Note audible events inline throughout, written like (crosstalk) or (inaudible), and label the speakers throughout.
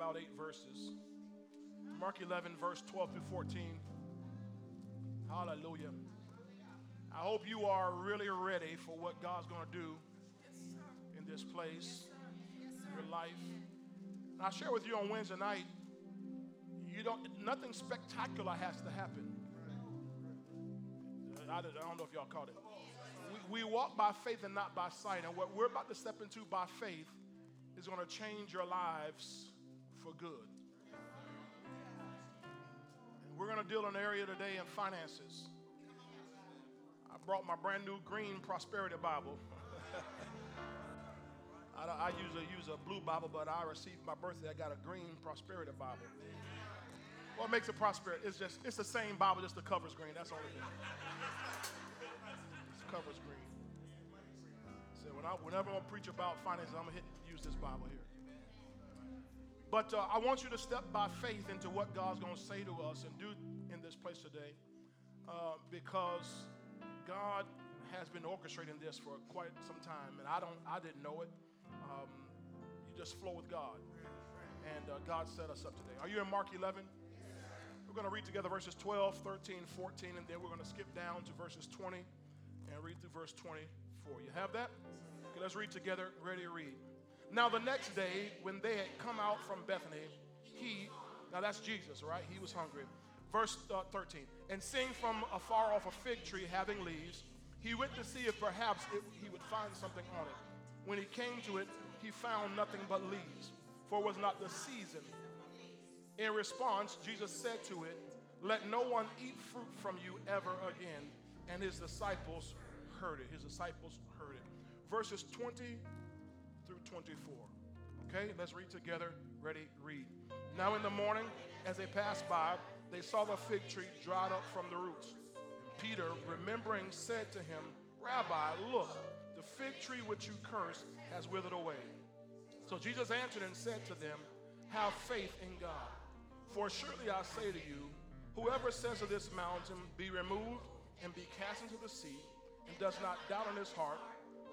Speaker 1: about eight verses. Mark 11, verse 12 through 14. Hallelujah. I hope you are really ready for what God's going to do in this place, your life. And I share with you on Wednesday night, you don't, nothing spectacular has to happen. I don't know if y'all caught it. We, we walk by faith and not by sight. And what we're about to step into by faith is going to change your lives for good. And we're going to deal in an area today in finances. I brought my brand new green prosperity Bible. (laughs) I, I, usually use a blue Bible, but I received my birthday. I got a green prosperity Bible. What makes it prosperity? It's just it's the same Bible, just the cover's green. That's all it is. It's cover's green. So when I, whenever I preach about finances, I'm gonna hit, use this Bible here. But uh, I want you to step by faith into what God's gonna say to us and do in this place today, uh, because God has been orchestrating this for quite some time, and I don't, I didn't know it. Um, you just flow with God, and uh, God set us up today. Are you in Mark 11? We're going to read together verses 12, 13, 14, and then we're going to skip down to verses 20 and read through verse 24. You have that? Okay, let's read together. Ready to read. Now, the next day, when they had come out from Bethany, he, now that's Jesus, right? He was hungry. Verse uh, 13, and seeing from afar off a fig tree having leaves, he went to see if perhaps it, he would find something on it. When he came to it, he found nothing but leaves, for it was not the season in response, Jesus said to it, Let no one eat fruit from you ever again. And his disciples heard it. His disciples heard it. Verses 20 through 24. Okay, let's read together. Ready, read. Now in the morning, as they passed by, they saw the fig tree dried up from the roots. And Peter, remembering, said to him, Rabbi, look, the fig tree which you cursed has withered away. So Jesus answered and said to them, Have faith in God. For surely I say to you, whoever says to this mountain, Be removed and be cast into the sea, and does not doubt in his heart,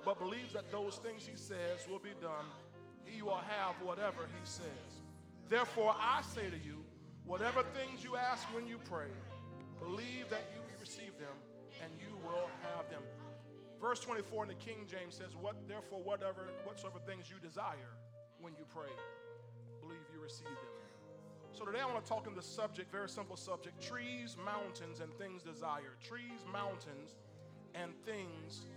Speaker 1: but believes that those things he says will be done, he will have whatever he says. Therefore, I say to you, whatever things you ask when you pray, believe that you will receive them, and you will have them. Verse 24 in the King James says, What therefore, whatever, whatsoever things you desire when you pray, believe you receive them. So today I want to talk on the subject, very simple subject trees, mountains, and things desired. Trees, mountains, and things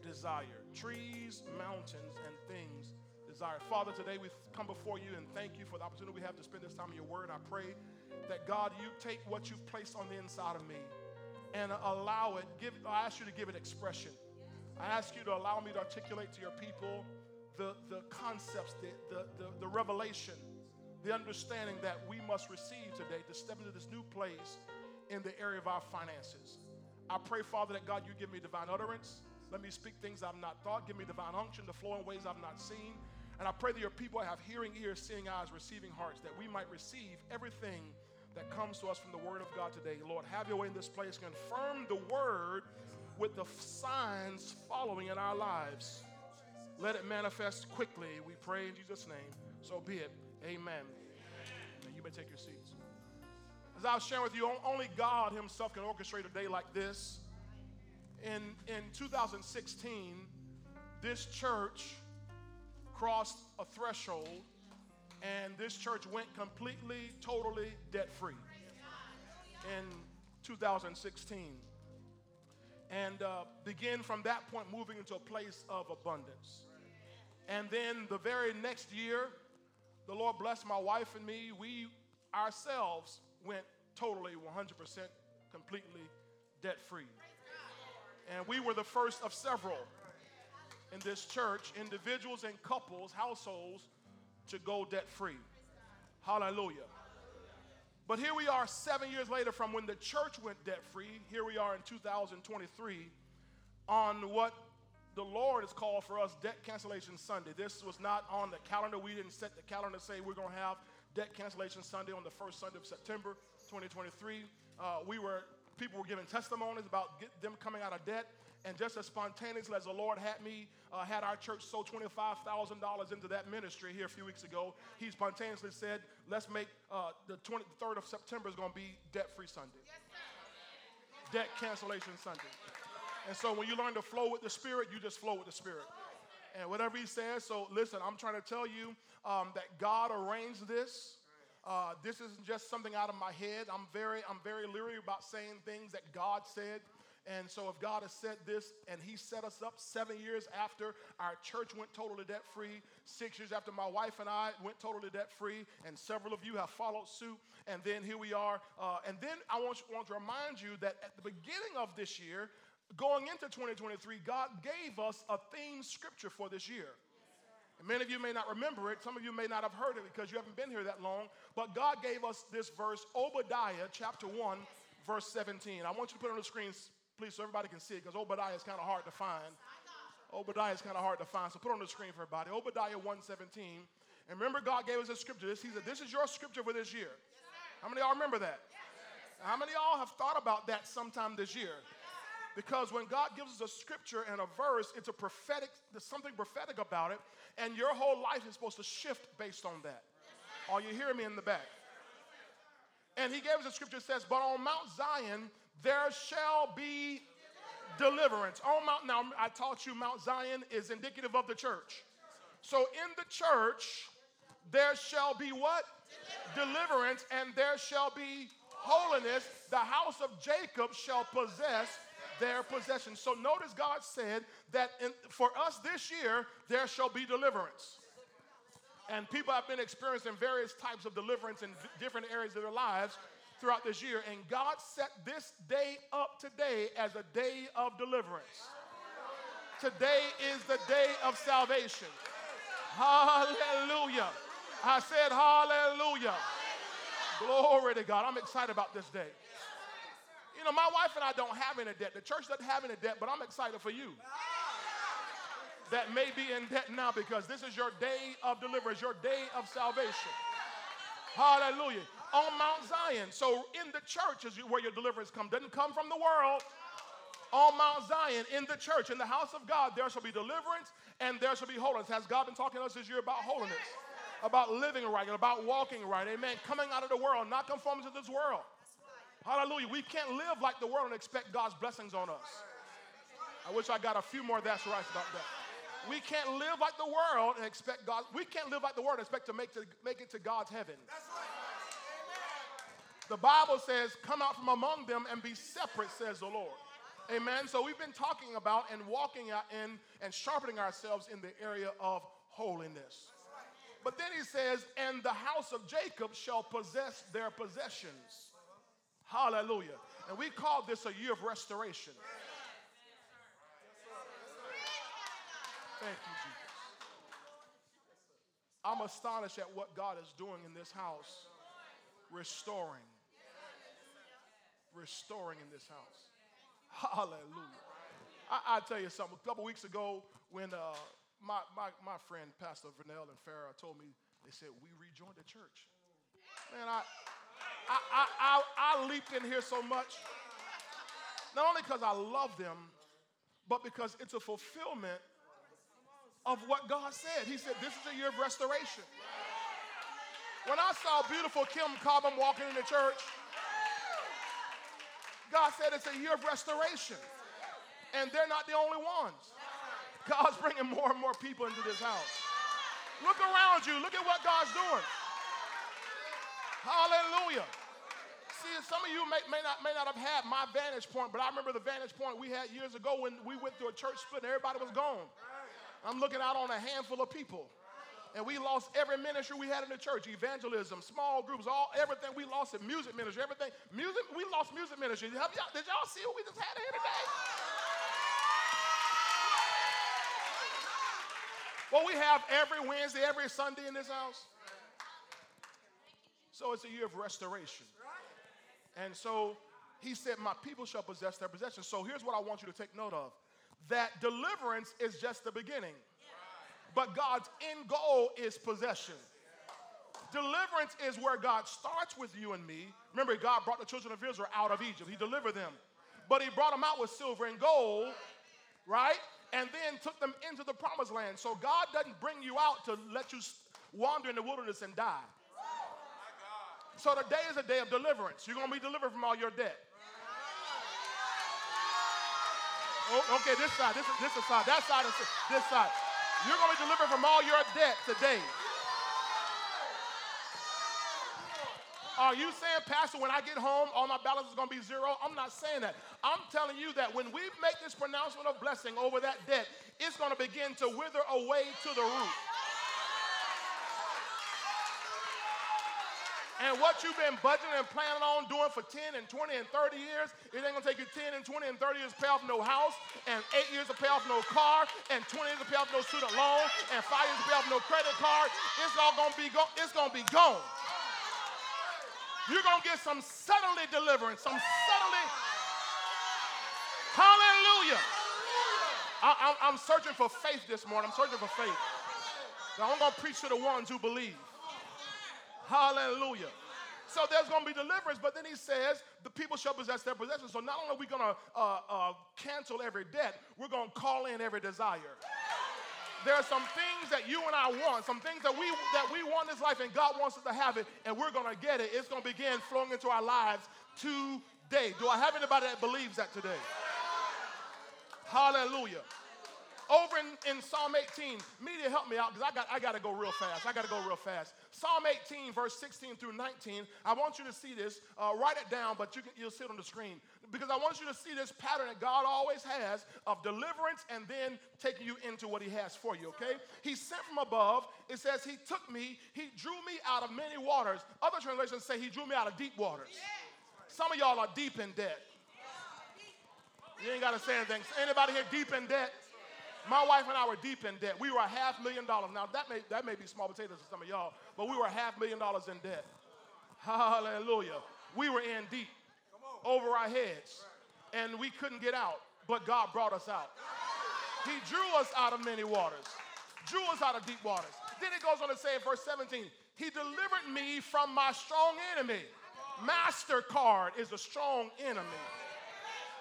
Speaker 1: desired. Trees, mountains, and things desired. Father, today we come before you and thank you for the opportunity we have to spend this time in your word. I pray that God, you take what you've placed on the inside of me and allow it, give, I ask you to give it expression. I ask you to allow me to articulate to your people the, the concepts, the, the, the, the revelation the understanding that we must receive today to step into this new place in the area of our finances. I pray, Father, that God, you give me divine utterance. Let me speak things I've not thought. Give me divine unction to flow in ways I've not seen. And I pray that your people have hearing ears, seeing eyes, receiving hearts, that we might receive everything that comes to us from the Word of God today. Lord, have your way in this place. Confirm the Word with the signs following in our lives. Let it manifest quickly, we pray in Jesus' name. So be it. Amen. And you may take your seats. As I was sharing with you, only God Himself can orchestrate a day like this. In, in 2016, this church crossed a threshold, and this church went completely, totally debt free in 2016. And uh, begin from that point moving into a place of abundance. And then the very next year, the Lord blessed my wife and me. We ourselves went totally 100% completely debt free. And we were the first of several in this church, individuals and couples, households, to go debt free. Hallelujah. But here we are seven years later from when the church went debt free. Here we are in 2023 on what the Lord has called for us debt cancellation Sunday. This was not on the calendar. We didn't set the calendar to say we're going to have debt cancellation Sunday on the first Sunday of September 2023. Uh, we were people were giving testimonies about them coming out of debt, And just as spontaneously as the Lord had me, uh, had our church sow $25,000 into that ministry here a few weeks ago, He spontaneously said, let's make uh, the 23rd of September is going to be debt free Sunday. Yes, debt cancellation Sunday. And so when you learn to flow with the Spirit, you just flow with the Spirit. And whatever He says, so listen, I'm trying to tell you um, that God arranged this. Uh, this isn't just something out of my head. I'm very, I'm very leery about saying things that God said. And so, if God has said this and He set us up seven years after our church went totally debt free, six years after my wife and I went totally debt free, and several of you have followed suit, and then here we are. Uh, and then I want, want to remind you that at the beginning of this year, going into 2023, God gave us a theme scripture for this year. And many of you may not remember it. Some of you may not have heard it because you haven't been here that long. But God gave us this verse, Obadiah chapter 1, verse 17. I want you to put it on the screen, please, so everybody can see it, because Obadiah is kind of hard to find. Obadiah is kind of hard to find, so put on the screen for everybody. Obadiah 1:17. And remember, God gave us a scripture. This, he said, This is your scripture for this year. Yes, How many of y'all remember that? Yes, How many of y'all have thought about that sometime this year? Because when God gives us a scripture and a verse, it's a prophetic, there's something prophetic about it, and your whole life is supposed to shift based on that. Are you hearing me in the back? And he gave us a scripture that says, But on Mount Zion there shall be deliverance. On Mount, now I taught you Mount Zion is indicative of the church. So in the church, there shall be what? Deliverance, and there shall be holiness. The house of Jacob shall possess their possession. So notice God said that in, for us this year, there shall be deliverance. And people have been experiencing various types of deliverance in different areas of their lives throughout this year. And God set this day up today as a day of deliverance. Today is the day of salvation. Hallelujah. I said, Hallelujah. Glory to God. I'm excited about this day. Know, my wife and I don't have any debt. The church doesn't have any debt, but I'm excited for you that may be in debt now because this is your day of deliverance, your day of salvation. Hallelujah on Mount Zion. So in the church is where your deliverance comes. Doesn't come from the world. On Mount Zion, in the church, in the house of God, there shall be deliverance and there shall be holiness. Has God been talking to us this year about holiness? About living right, and about walking right. Amen. Coming out of the world, not conforming to this world. Hallelujah. We can't live like the world and expect God's blessings on us. I wish I got a few more that's right about that. We can't live like the world and expect God. We can't live like the world and expect to make, to make it to God's heaven. The Bible says, Come out from among them and be separate, says the Lord. Amen. So we've been talking about and walking out in and sharpening ourselves in the area of holiness. But then he says, And the house of Jacob shall possess their possessions. Hallelujah. And we call this a year of restoration. Thank you, Jesus. I'm astonished at what God is doing in this house, restoring restoring in this house. Hallelujah. I, will tell you something. A couple weeks ago, when uh, my, my, my friend, Pastor Vernell and Farah, told me, they said, we rejoined the church. Man, I, I, I, I, leaped in here so much. Not only because I love them, but because it's a fulfillment of what God said. He said, This is a year of restoration. When I saw beautiful Kim Cobham walking in the church, God said it's a year of restoration. And they're not the only ones. God's bringing more and more people into this house. Look around you. Look at what God's doing. Hallelujah. See, some of you may, may, not, may not have had my vantage point, but I remember the vantage point we had years ago when we went through a church split and everybody was gone. I'm looking out on a handful of people and we lost every ministry we had in the church. Evangelism small groups all everything. We lost in music ministry everything. Music we lost music ministry. Y'all, did y'all see what we just had here today? Well we have every wednesday every sunday in this house so it's a year of restoration and so he said my people shall possess their possession so here's what i want you to take note of that deliverance is just the beginning but God's end goal is possession. Deliverance is where God starts with you and me. Remember, God brought the children of Israel out of Egypt, He delivered them. But He brought them out with silver and gold right? And then took them into the promised land. So God doesn't bring you out to let you wander in the wilderness and die. So today is a day of deliverance. You're going to be delivered from all your debt. Oh, okay, this side, this is this side, that side is this side. You're going to be delivered from all your debt today. Are you saying, Pastor, when I get home, all my balance is going to be zero? I'm not saying that. I'm telling you that when we make this pronouncement of blessing over that debt, it's going to begin to wither away to the root. And what you've been budgeting and planning on doing for 10 and 20 and 30 years, it ain't gonna take you 10 and 20 and 30 years to pay off no house, and eight years to pay off no car, and 20 years to pay off no student loan, and five years to pay off no credit card. It's all gonna be go- it's gonna be gone. You're to get some suddenly deliverance, some suddenly. Hallelujah. I, am searching for faith this morning. I'm searching for faith. Now I'm to preach to the ones who believe. Hallelujah. So there's going to be deliverance, but then he says the people shall possess their possessions. So not only are we going to uh, uh, cancel every debt, we're going to call in every desire there are some things that you and I want, some things that we that we want in this life, and God wants us to have it, and we're gonna get it. It's gonna begin flowing into our lives today. Do I have anybody that believes that today? Hallelujah. Over in, in Psalm 18, media help me out because I got, I got to go real fast. I got to go real fast. Psalm 18, verse 16 through 19. I want you to see this. Uh, write it down, but you can, you'll see it on the screen because I want you to see this pattern that God always has of deliverance and then taking you into what He has for you, okay? He sent from above. It says He took me, He drew me out of many waters. Other translations say He drew me out of deep waters. Some of y'all are deep in debt. You ain't got to say anything. Anybody here deep in debt? My wife and I were deep in debt. We were a half million dollars. Now, that may, that may be small potatoes to some of y'all, but we were half a million dollars in debt. Hallelujah. We were in deep over our heads, and we couldn't get out, but God brought us out. He drew us out of many waters, drew us out of deep waters. Then it goes on to say in verse 17, He delivered me from my strong enemy. MasterCard is a strong enemy.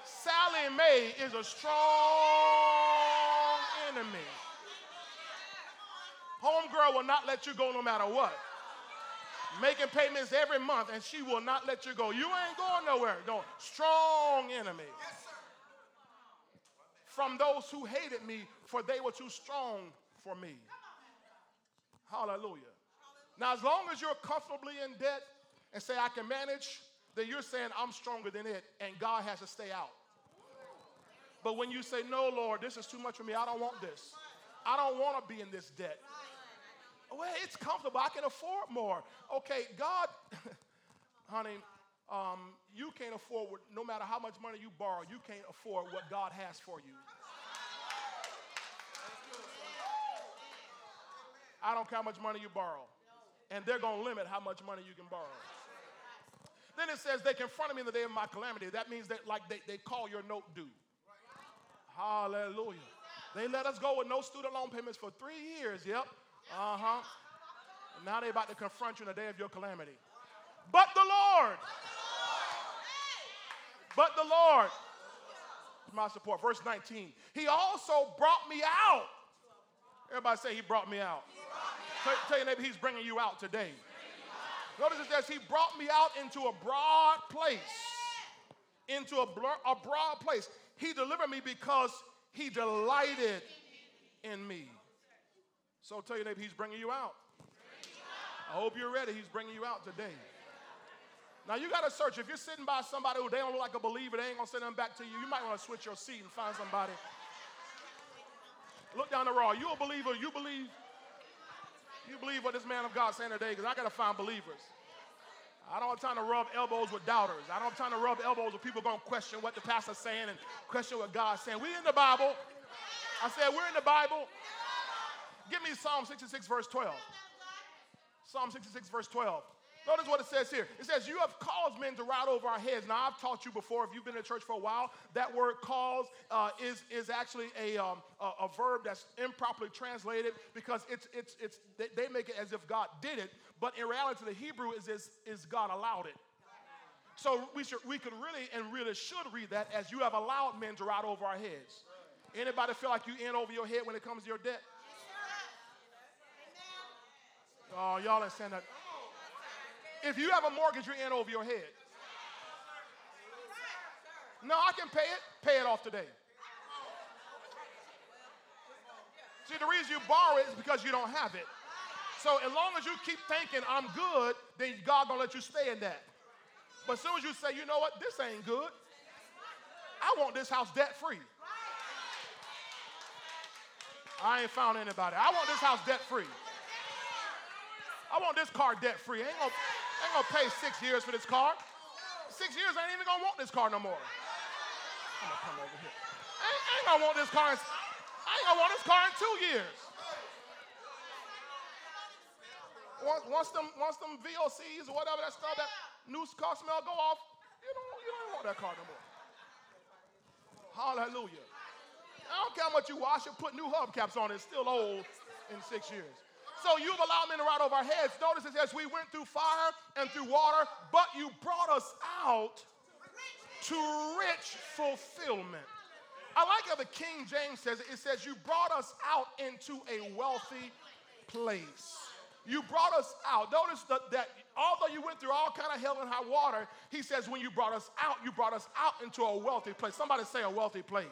Speaker 1: Sallie Mae is a strong enemy. Homegirl will not let you go no matter what making payments every month, and she will not let you go. You ain't going nowhere. No, strong enemy. From those who hated me, for they were too strong for me. Hallelujah. Now, as long as you're comfortably in debt and say, I can manage, then you're saying, I'm stronger than it, and God has to stay out. But when you say, No, Lord, this is too much for me, I don't want this. I don't want to be in this debt. Well, it's comfortable. I can afford more. Okay, God, (laughs) honey, um, you can't afford, what, no matter how much money you borrow, you can't afford what God has for you. I don't care how much money you borrow. And they're going to limit how much money you can borrow. Then it says they confronted me in the day of my calamity. That means that like they, they call your note due. Hallelujah. They let us go with no student loan payments for three years. Yep. Uh huh. Now they're about to confront you in the day of your calamity. But the Lord. But the Lord. My support. Verse 19. He also brought me out. Everybody say, He brought me out. Tell, tell your neighbor, He's bringing you out today. Notice it says, He brought me out into a broad place. Into a, blur, a broad place. He delivered me because He delighted in me. So tell your neighbor, he's bringing you out. I hope you're ready. He's bringing you out today. Now you got to search. If you're sitting by somebody who they don't look like a believer, they ain't gonna send them back to you. You might want to switch your seat and find somebody. Look down the row. You a believer? You believe? You believe what this man of God saying today? Because I got to find believers. I don't have time to rub elbows with doubters. I don't have time to rub elbows with people to question what the pastor's saying and question what God's saying. We're in the Bible. I said we're in the Bible. Give me Psalm 66, verse 12. Psalm 66, verse 12. Notice what it says here. It says, You have caused men to ride over our heads. Now, I've taught you before, if you've been in church for a while, that word cause uh, is, is actually a, um, a, a, verb that's improperly translated because it's, it's, it's, they make it as if God did it, but in reality, the Hebrew is, is, is God allowed it. So we, should, we could really and really should read that as you have allowed men to ride over our heads. Anybody feel like you in over your head when it comes to your debt? Oh, y'all ain't saying that. If you have a mortgage, you're in over your head. No, I can pay it. Pay it off today. See, the reason you borrow it is because you don't have it. So as long as you keep thinking I'm good, then God gonna let you stay in that. But as soon as you say, you know what, this ain't good. I want this house debt free. I ain't found anybody. I want this house debt free. I want this car debt free. I ain't gonna, ain't gonna pay six years for this car. Six years, I ain't even gonna want this car no more. I'm gonna come over here. I ain't, I ain't gonna want this car. In, I ain't gonna want this car in two years. Once, once them, once them VOCs or whatever that stuff, that new car smell go off, you don't, you don't want that car no more. Hallelujah. I don't care how much you wash it, put new hubcaps on it, it's still old in six years. So you've allowed men to ride over our heads. Notice it says we went through fire and through water, but you brought us out to rich fulfillment. I like how the King James says it. It says, You brought us out into a wealthy place. You brought us out. Notice that, that although you went through all kind of hell and high water, he says, when you brought us out, you brought us out into a wealthy place. Somebody say a wealthy place.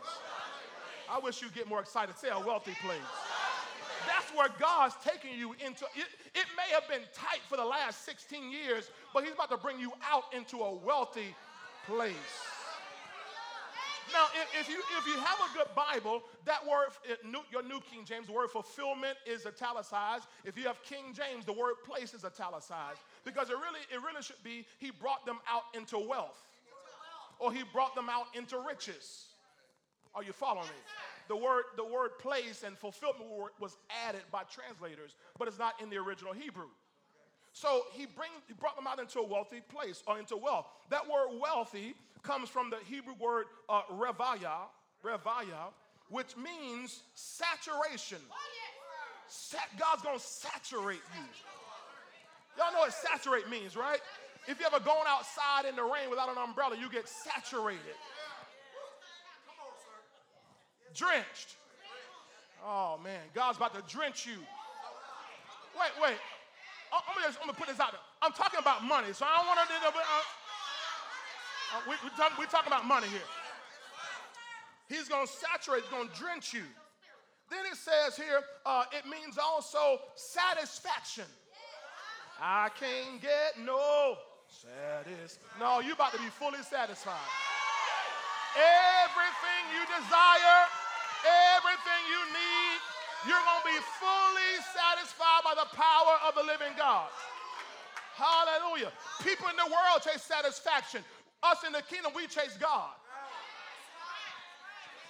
Speaker 1: I wish you'd get more excited. Say a wealthy place. Where God's taking you into. It, it may have been tight for the last 16 years, but he's about to bring you out into a wealthy place. Now, if, you if you have a good Bible, that word, uh, your New King James, the word fulfillment is italicized. If you have King James, the word place is italicized because it really it really should be he brought them out into wealth, or he brought them out into riches. Are you following me? The word the word place and fulfillment was added by translators, but it's not in the original Hebrew. So he, bring, he brought them out into a wealthy place or into wealth. That word wealthy comes from the Hebrew word uh, revaya, revaya, which means saturation. Sat, God's gonna saturate you. Y'all know what saturate means, right? If you ever gone outside in the rain without an umbrella, you get saturated. Drenched. Oh man, God's about to drench you. Wait, wait. I'm gonna, just, I'm gonna put this out there. I'm talking about money, so I don't want to. Uh, uh, we, we, talk, we talk about money here. He's to saturate, he's to drench you. Then it says here, uh, it means also satisfaction. I can't get no satisfaction. No, you're about to be fully satisfied. Everything you desire, everything you need, you're going to be fully satisfied by the power of the living God. Hallelujah. People in the world chase satisfaction. Us in the kingdom, we chase God.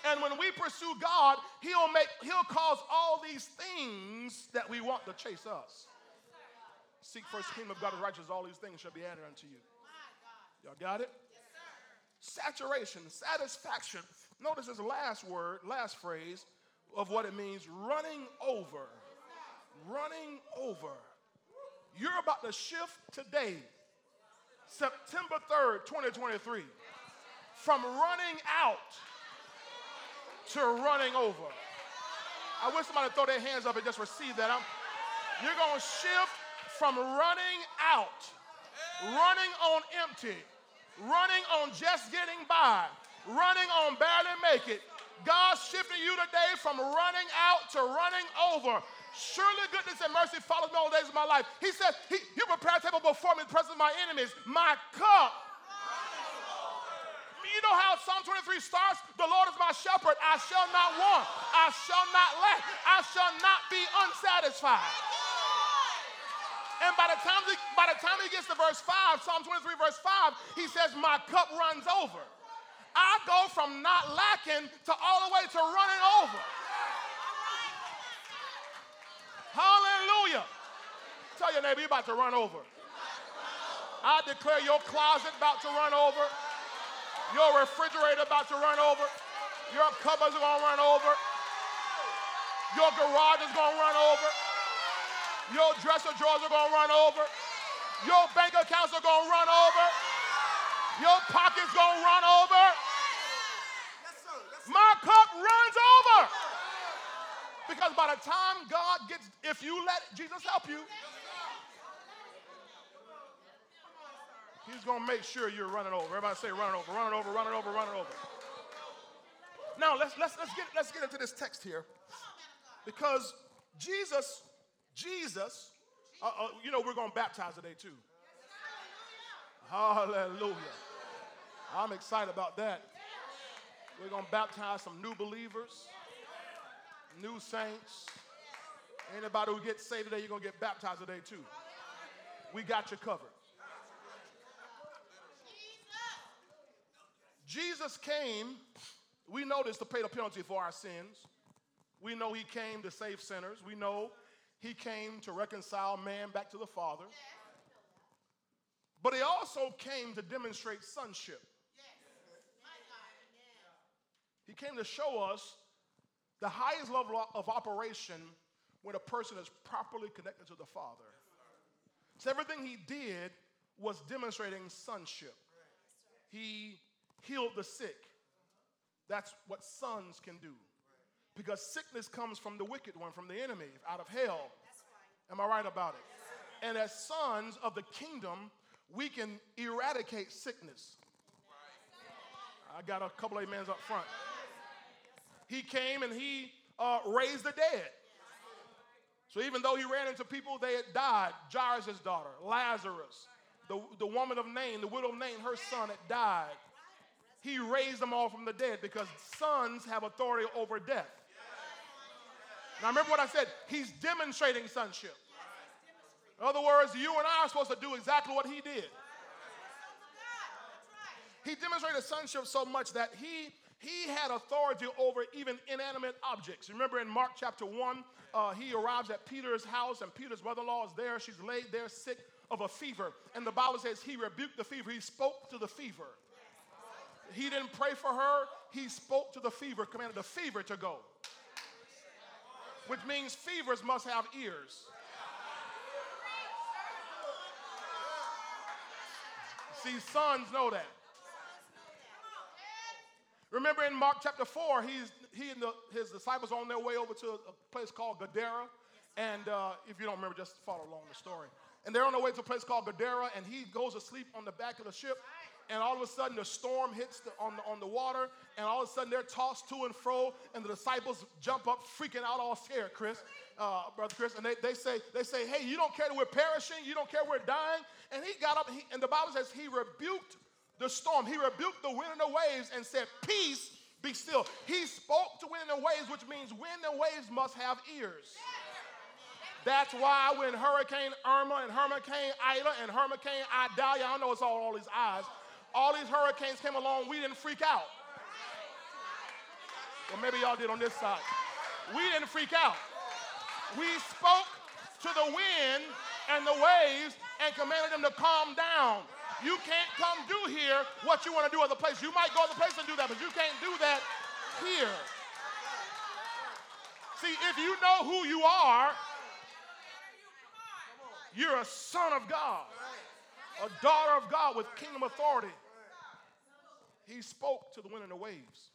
Speaker 1: And when we pursue God, He'll make He'll cause all these things that we want to chase us. Seek first the kingdom of God and righteousness, all these things shall be added unto you. Y'all got it? Yes, sir. Saturation, satisfaction. Notice this last word, last phrase of what it means running over. Running over. You're about to shift today September 3rd, 2023, from running out to running over. I wish somebody would throw their hands up and just receive that. I'm, you're going to shift from running out, running on empty, running on just getting by, running on barely make it. God's shifting you today from running out to running over. Surely goodness and mercy follows me all days of my life. He said, he, You prepare a table before me in the presence of my enemies. My cup. You know how Psalm 23 starts? The Lord is my shepherd. I shall not want. I shall not lack. I shall not be unsatisfied. And by the time by the time he gets to verse 5, Psalm 23, verse 5, he says, My cup runs over. I go from not lacking to all the way to running over. Hallelujah. Tell your neighbor, you're about to run over. I declare your closet about to run over. Your refrigerator about to run over. Your cupboards are going to run over. Your garage is going to run over. Your dresser drawers are going to run over. Your bank accounts are going to run over. Your pocket's going to run over. Because by the time God gets, if you let Jesus help you, He's going to make sure you're running over. Everybody say running over, running over, running over, running over. Now let's let's let's get let's get into this text here, because Jesus, Jesus, uh, uh, you know we're going to baptize today too. Hallelujah. I'm excited about that. We're going to baptize some new believers, new saints. Anybody who gets saved today, you're going to get baptized today too. We got you covered. Jesus came, we know this to pay the penalty for our sins. We know he came to save sinners. We know he came to reconcile man back to the Father. But he also came to demonstrate sonship. He came to show us the highest level of operation when a person is properly connected to the Father. So everything he did was demonstrating sonship. He healed the sick. That's what sons can do. Because sickness comes from the wicked one, from the enemy, out of hell. Am I right about it? And as sons of the kingdom, we can eradicate sickness. I got a couple of amens up front. He came and he uh, raised the dead. So even though he ran into people, they had died. Jairus' daughter, Lazarus, the, the woman of Nain, the widow of Nain, her son had died. He raised them all from the dead because sons have authority over death. Now remember what I said, he's demonstrating sonship. In other words, you and I are supposed to do exactly what he did. He demonstrated sonship so much that he he had authority over even inanimate objects. Remember in Mark chapter 1, uh, he arrives at Peter's house, and Peter's mother in law is there. She's laid there sick of a fever. And the Bible says he rebuked the fever, he spoke to the fever. He didn't pray for her, he spoke to the fever, commanded the fever to go. Which means fevers must have ears. See, sons know that. Remember in Mark chapter 4, he's, he and the, his disciples are on their way over to a place called Gadara. And uh, if you don't remember, just follow along the story. And they're on their way to a place called Gadara, and he goes to sleep on the back of the ship. And all of a sudden, the storm hits the, on, the, on the water, and all of a sudden, they're tossed to and fro, and the disciples jump up, freaking out, all scared, Chris, uh, Brother Chris. And they, they, say, they say, Hey, you don't care that we're perishing, you don't care we're dying. And he got up, and, he, and the Bible says he rebuked the storm. He rebuked the wind and the waves and said, Peace, be still. He spoke to wind and waves, which means wind and waves must have ears. That's why when Hurricane Irma and Hurricane Ida and Hurricane Idalia, I know it's all, all these eyes, all these hurricanes came along, we didn't freak out. Well, maybe y'all did on this side. We didn't freak out. We spoke to the wind and the waves and commanded them to calm down. You can't come do here what you want to do other places. You might go other places and do that, but you can't do that here. See, if you know who you are, you're a son of God, a daughter of God with kingdom authority. He spoke to the wind and the waves.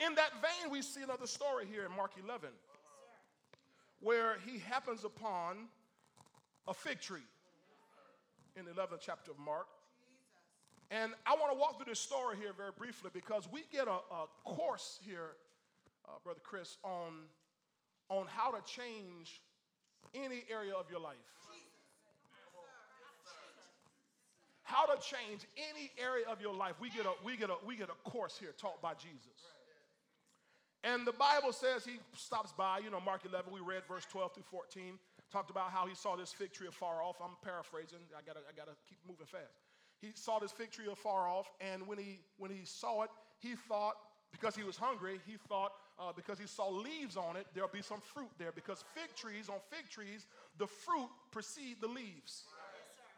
Speaker 1: In that vein, we see another story here in Mark 11 where he happens upon a fig tree in the 11th chapter of Mark. And I want to walk through this story here very briefly because we get a, a course here, uh, Brother Chris, on, on how to change any area of your life. How to change any area of your life. We get a, we get a, we get a course here taught by Jesus. And the Bible says he stops by, you know, Mark 11, we read verse 12 through 14 talked about how he saw this fig tree afar off. I'm paraphrasing. I gotta, I gotta keep moving fast. He saw this fig tree afar off, and when he when he saw it, he thought because he was hungry, he thought uh, because he saw leaves on it, there'll be some fruit there. Because fig trees on fig trees, the fruit precede the leaves. Yes, sir.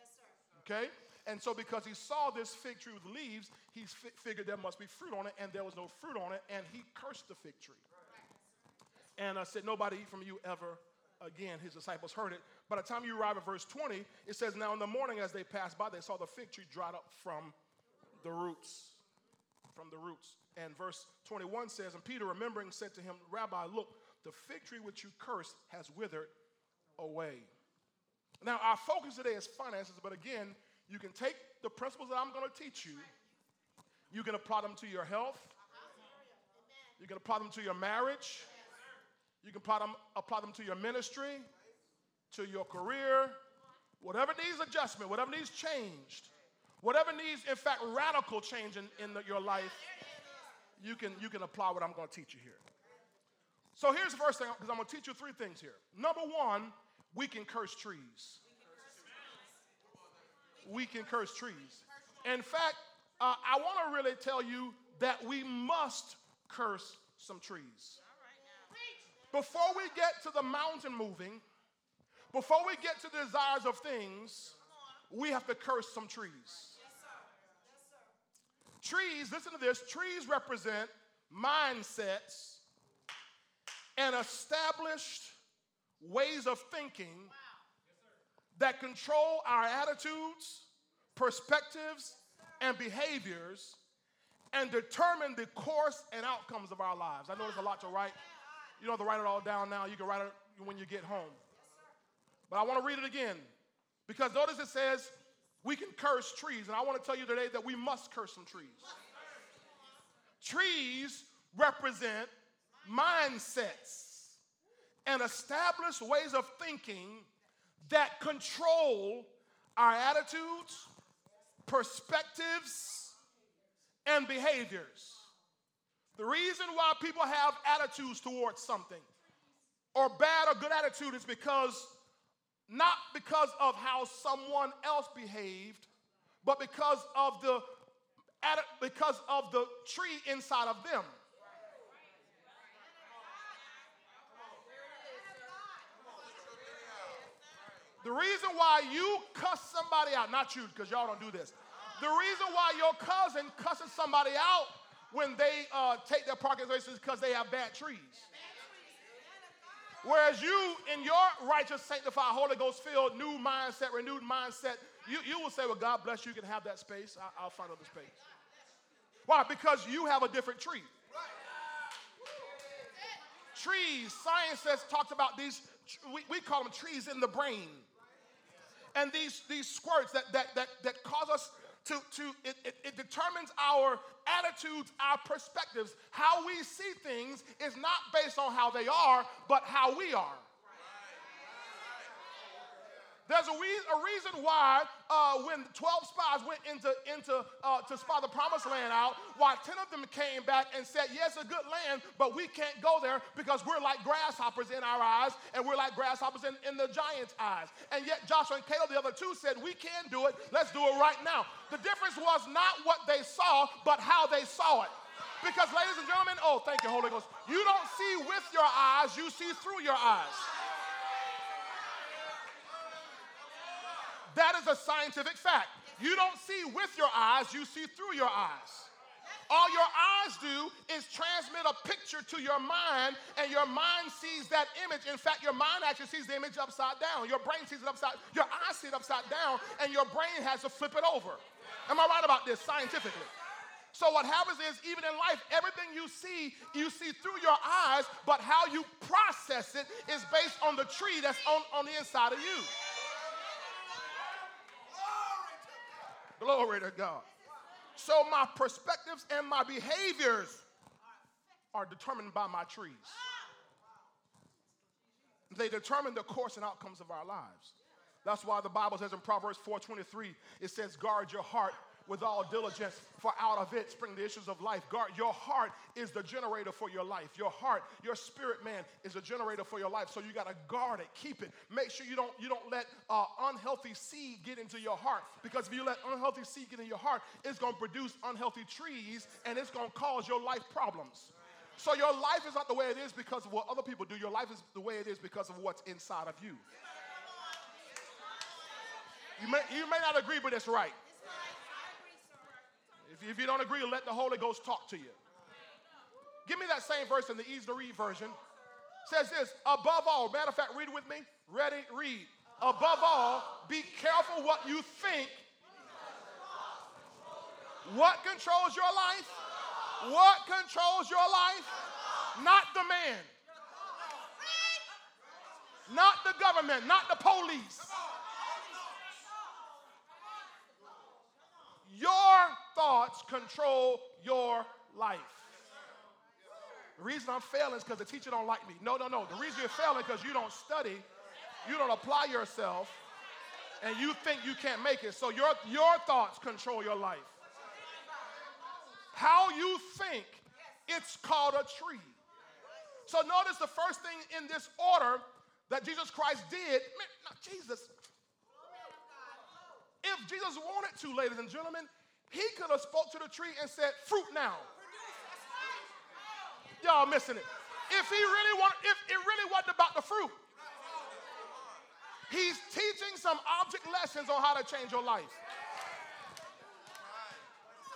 Speaker 1: Yes, sir. Okay. And so, because he saw this fig tree with leaves, he fi- figured there must be fruit on it, and there was no fruit on it, and he cursed the fig tree. And I said, Nobody eat from you ever again, his disciples heard it. By the time you arrive at verse 20, it says, Now in the morning as they passed by, they saw the fig tree dried up from the roots. From the roots. And verse 21 says, And Peter, remembering, said to him, Rabbi, look, the fig tree which you cursed has withered away. Now, our focus today is finances, but again, you can take the principles that I'm going to teach you, you can apply them to your health, you can apply them to your marriage, you can apply them, apply them to your ministry, to your career, whatever needs adjustment, whatever needs changed, whatever needs, in fact, radical change in, in the, your life, you can, you can apply what I'm going to teach you here. So here's the first thing, because I'm going to teach you three things here. Number one, we can curse trees. We can curse trees. In fact, uh, I want to really tell you that we must curse some trees. Before we get to the mountain moving, before we get to the desires of things, we have to curse some trees. Trees, listen to this trees represent mindsets and established ways of thinking that control our attitudes, perspectives, and behaviors and determine the course and outcomes of our lives. I know there's a lot to write. You don't have to write it all down now. You can write it when you get home. But I want to read it again because notice it says we can curse trees. And I want to tell you today that we must curse some trees. Trees represent mindsets and established ways of thinking that control our attitudes, perspectives, and behaviors. The reason why people have attitudes towards something or bad or good attitude is because not because of how someone else behaved, but because of the because of the tree inside of them. The reason why you cuss somebody out, not you, because y'all don't do this. The reason why your cousin cusses somebody out when they uh, take their parking spaces because they have bad trees. Whereas you, in your righteous, sanctified, Holy Ghost filled, new mindset, renewed mindset, you, you will say, Well, God bless you, you can have that space. I, will find other space. Why? Because you have a different tree. Trees, science says, talks about these, we, we call them trees in the brain. And these, these squirts that, that, that, that cause us to, to it, it, it, determines our attitudes, our perspectives. How we see things is not based on how they are, but how we are. There's a, re- a reason why uh, when 12 spies went into, into uh, to spy the promised land out, why 10 of them came back and said, yes, a good land, but we can't go there because we're like grasshoppers in our eyes and we're like grasshoppers in, in the giant's eyes. And yet Joshua and Caleb, the other two, said, we can do it. Let's do it right now. The difference was not what they saw, but how they saw it. Because, ladies and gentlemen, oh, thank you, Holy Ghost. You don't see with your eyes, you see through your eyes. That is a scientific fact. You don't see with your eyes, you see through your eyes. All your eyes do is transmit a picture to your mind, and your mind sees that image. In fact, your mind actually sees the image upside down. Your brain sees it upside, your eyes see it upside down, and your brain has to flip it over. Am I right about this scientifically? So what happens is, even in life, everything you see, you see through your eyes, but how you process it is based on the tree that's on, on the inside of you. Glory to God. So my perspectives and my behaviors are determined by my trees. They determine the course and outcomes of our lives. That's why the Bible says in Proverbs 4:23, it says, guard your heart with all diligence, for out of it spring the issues of life. Guard, your heart is the generator for your life. Your heart, your spirit man is a generator for your life. So you got to guard it, keep it. Make sure you don't you don't let uh, unhealthy seed get into your heart because if you let unhealthy seed get in your heart, it's going to produce unhealthy trees and it's going to cause your life problems. So your life is not the way it is because of what other people do. Your life is the way it is because of what's inside of you. You may, you may not agree, but it's right. If, you don't agree, let the Holy Ghost talk to you. Give me that same verse in the easy to read version. says this, above all, matter of fact, read with me. Ready, read. Above all, be careful what you think. What controls your life? What controls your life? Not the man. Not the government, not the police. Your thoughts control your life. The reason I'm failing is because the teacher don't like me. No, no, no. The reason you're failing is because you don't study, you don't apply yourself, and you think you can't make it. So your, your thoughts control your life. How you think, it's called a tree. So notice the first thing in this order that Jesus Christ did. Man, not Jesus. If Jesus wanted to, ladies and gentlemen, he could have spoke to the tree and said, fruit now. Y'all missing it. If he really wanted, if it really wasn't about the fruit, he's teaching some object lessons on how to change your life.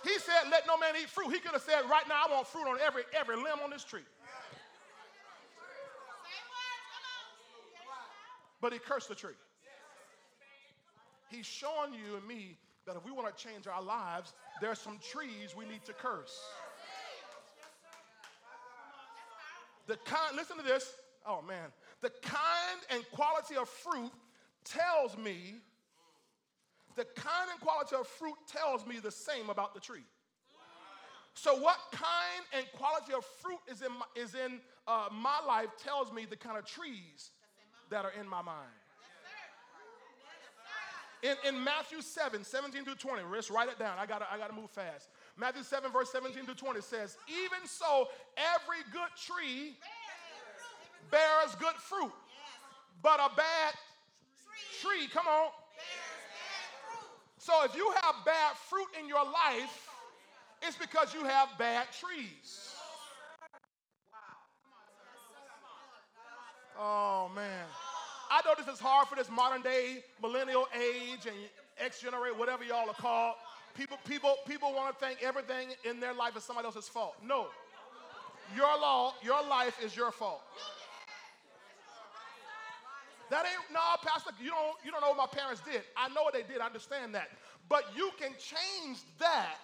Speaker 1: He said, let no man eat fruit. He could have said, right now I want fruit on every, every limb on this tree. But he cursed the tree. He's showing you and me that if we want to change our lives, there's some trees we need to curse. The kind, listen to this. Oh man. The kind and quality of fruit tells me, the kind and quality of fruit tells me the same about the tree. So, what kind and quality of fruit is in my, is in uh, my life tells me the kind of trees that are in my mind. In, in Matthew 7, 17 through 20, let's write it down. I gotta, I gotta move fast. Matthew 7, verse 17 to 20 says, Even so, every good tree bears good fruit, but a bad tree, come on. So if you have bad fruit in your life, it's because you have bad trees. Oh, man. I know this is hard for this modern day millennial age and X generation, whatever y'all are called. People, people, people want to think everything in their life is somebody else's fault. No. Your law, your life is your fault. That ain't no, Pastor. You don't you don't know what my parents did. I know what they did. I understand that. But you can change that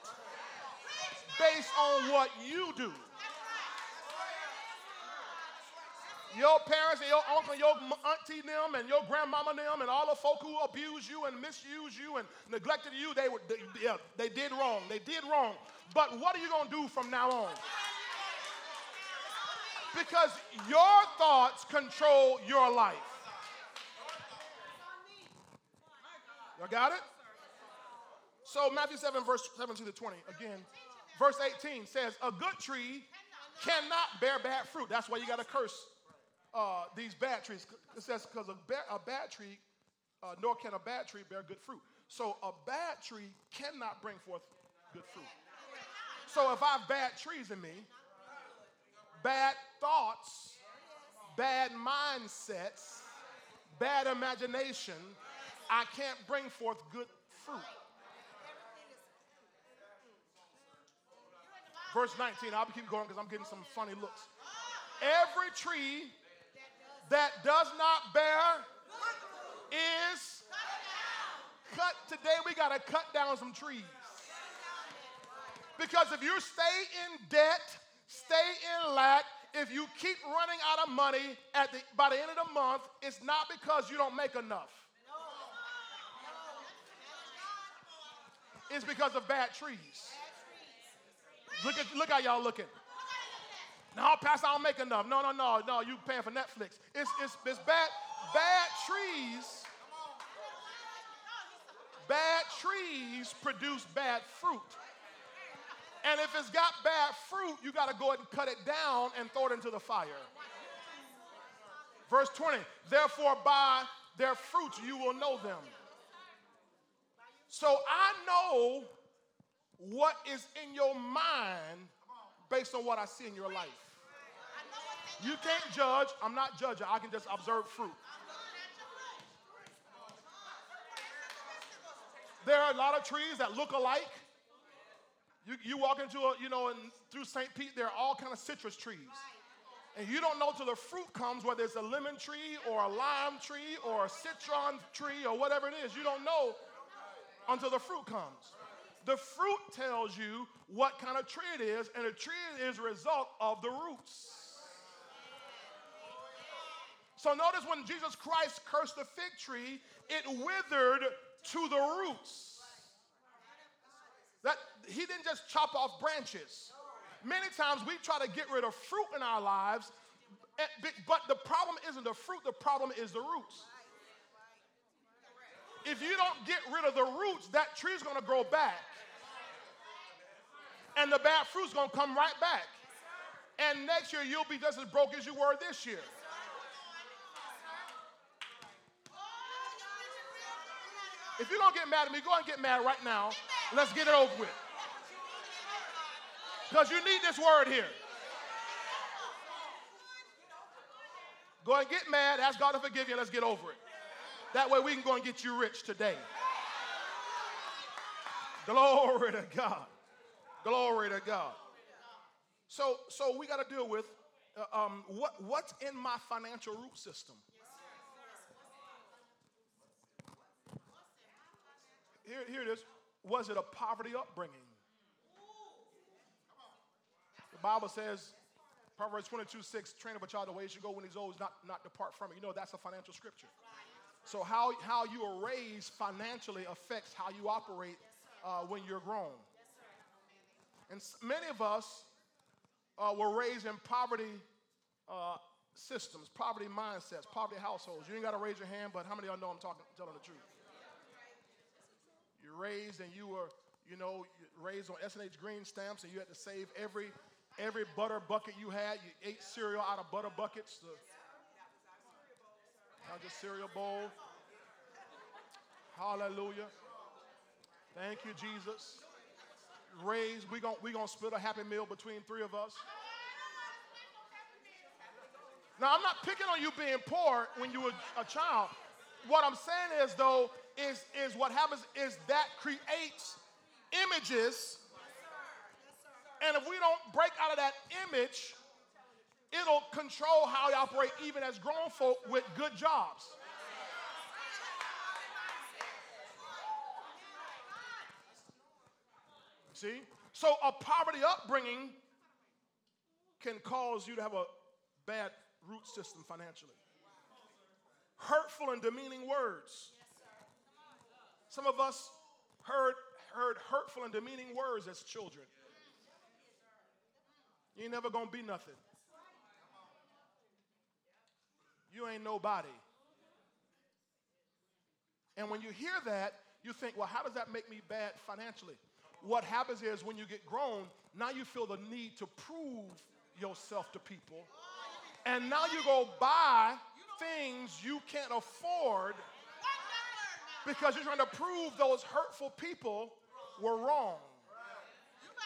Speaker 1: based on what you do. Your parents and your uncle your auntie them and your grandmama them and all the folk who abused you and misused you and neglected you, they, were, they, yeah, they did wrong. They did wrong. But what are you going to do from now on? Because your thoughts control your life. Y'all got it? So Matthew 7, verse 17 to 20, again, verse 18 says, A good tree cannot bear bad fruit. That's why you got to curse uh, these bad trees. It says, because a, ba- a, bad tree, uh, nor can a bad tree bear good fruit. So a bad tree cannot bring forth good fruit. So if I have bad trees in me, bad thoughts, bad mindsets, bad imagination, I can't bring forth good fruit. Verse 19, I'll keep going because I'm getting some funny looks. Every tree that does not bear is cut. Today we got to cut down some trees. Because if you stay in debt, stay in lack, if you keep running out of money at the, by the end of the month, it's not because you don't make enough. It's because of bad trees. Look at look how y'all looking. No, Pastor, I don't make enough. No, no, no, no. You paying for Netflix. It's, it's, it's bad, bad trees. Bad trees produce bad fruit. And if it's got bad fruit, you got to go ahead and cut it down and throw it into the fire. Verse 20, therefore by their fruits you will know them. So I know what is in your mind based on what I see in your life. You can't judge. I'm not judging. I can just observe fruit. There are a lot of trees that look alike. You, you walk into a, you know, and through St. Pete, there are all kind of citrus trees. And you don't know till the fruit comes, whether it's a lemon tree or a lime tree or a citron tree or whatever it is. You don't know until the fruit comes. The fruit tells you what kind of tree it is, and a tree is a result of the roots. So notice when Jesus Christ cursed the fig tree, it withered to the roots. That he didn't just chop off branches. Many times we try to get rid of fruit in our lives, eh, but the problem isn't the fruit, the problem is the roots. If you don't get rid of the roots, that tree's gonna grow back. And the bad fruit's gonna come right back. And next year you'll be just as broke as you were this year. If you're gonna get mad at me, go and get mad right now. Let's get it over with. Because you need this word here. Go and get mad, ask God to forgive you, let's get over it. That way we can go and get you rich today. Glory to God. Glory to God. So, so we got to deal with uh, um, what, what's in my financial root system. Here, here it is. Was it a poverty upbringing? The Bible says, Proverbs 22 6, train up a child the way he should go when he's old, not, not depart from it. You know, that's a financial scripture. So, how, how you are raised financially affects how you operate uh, when you're grown. And many of us uh, were raised in poverty uh, systems, poverty mindsets, poverty households. You ain't got to raise your hand, but how many of y'all know I'm talking, telling the truth? You're raised and you were, you know, raised on S&H green stamps and you had to save every every butter bucket you had. You ate cereal out of butter buckets. The, not just cereal bowl. Hallelujah. Thank you, Jesus. Raised, we're going we gonna split a happy meal between three of us. Now, I'm not picking on you being poor when you were a child. What I'm saying is, though, is, is what happens is that creates images. And if we don't break out of that image, it'll control how we operate even as grown folk with good jobs. See? So a poverty upbringing can cause you to have a bad root system financially. Hurtful and demeaning words. Some of us heard, heard hurtful and demeaning words as children. You ain't never gonna be nothing. You ain't nobody. And when you hear that, you think, well, how does that make me bad financially? What happens is when you get grown, now you feel the need to prove yourself to people. And now you go buy things you can't afford because you're trying to prove those hurtful people were wrong.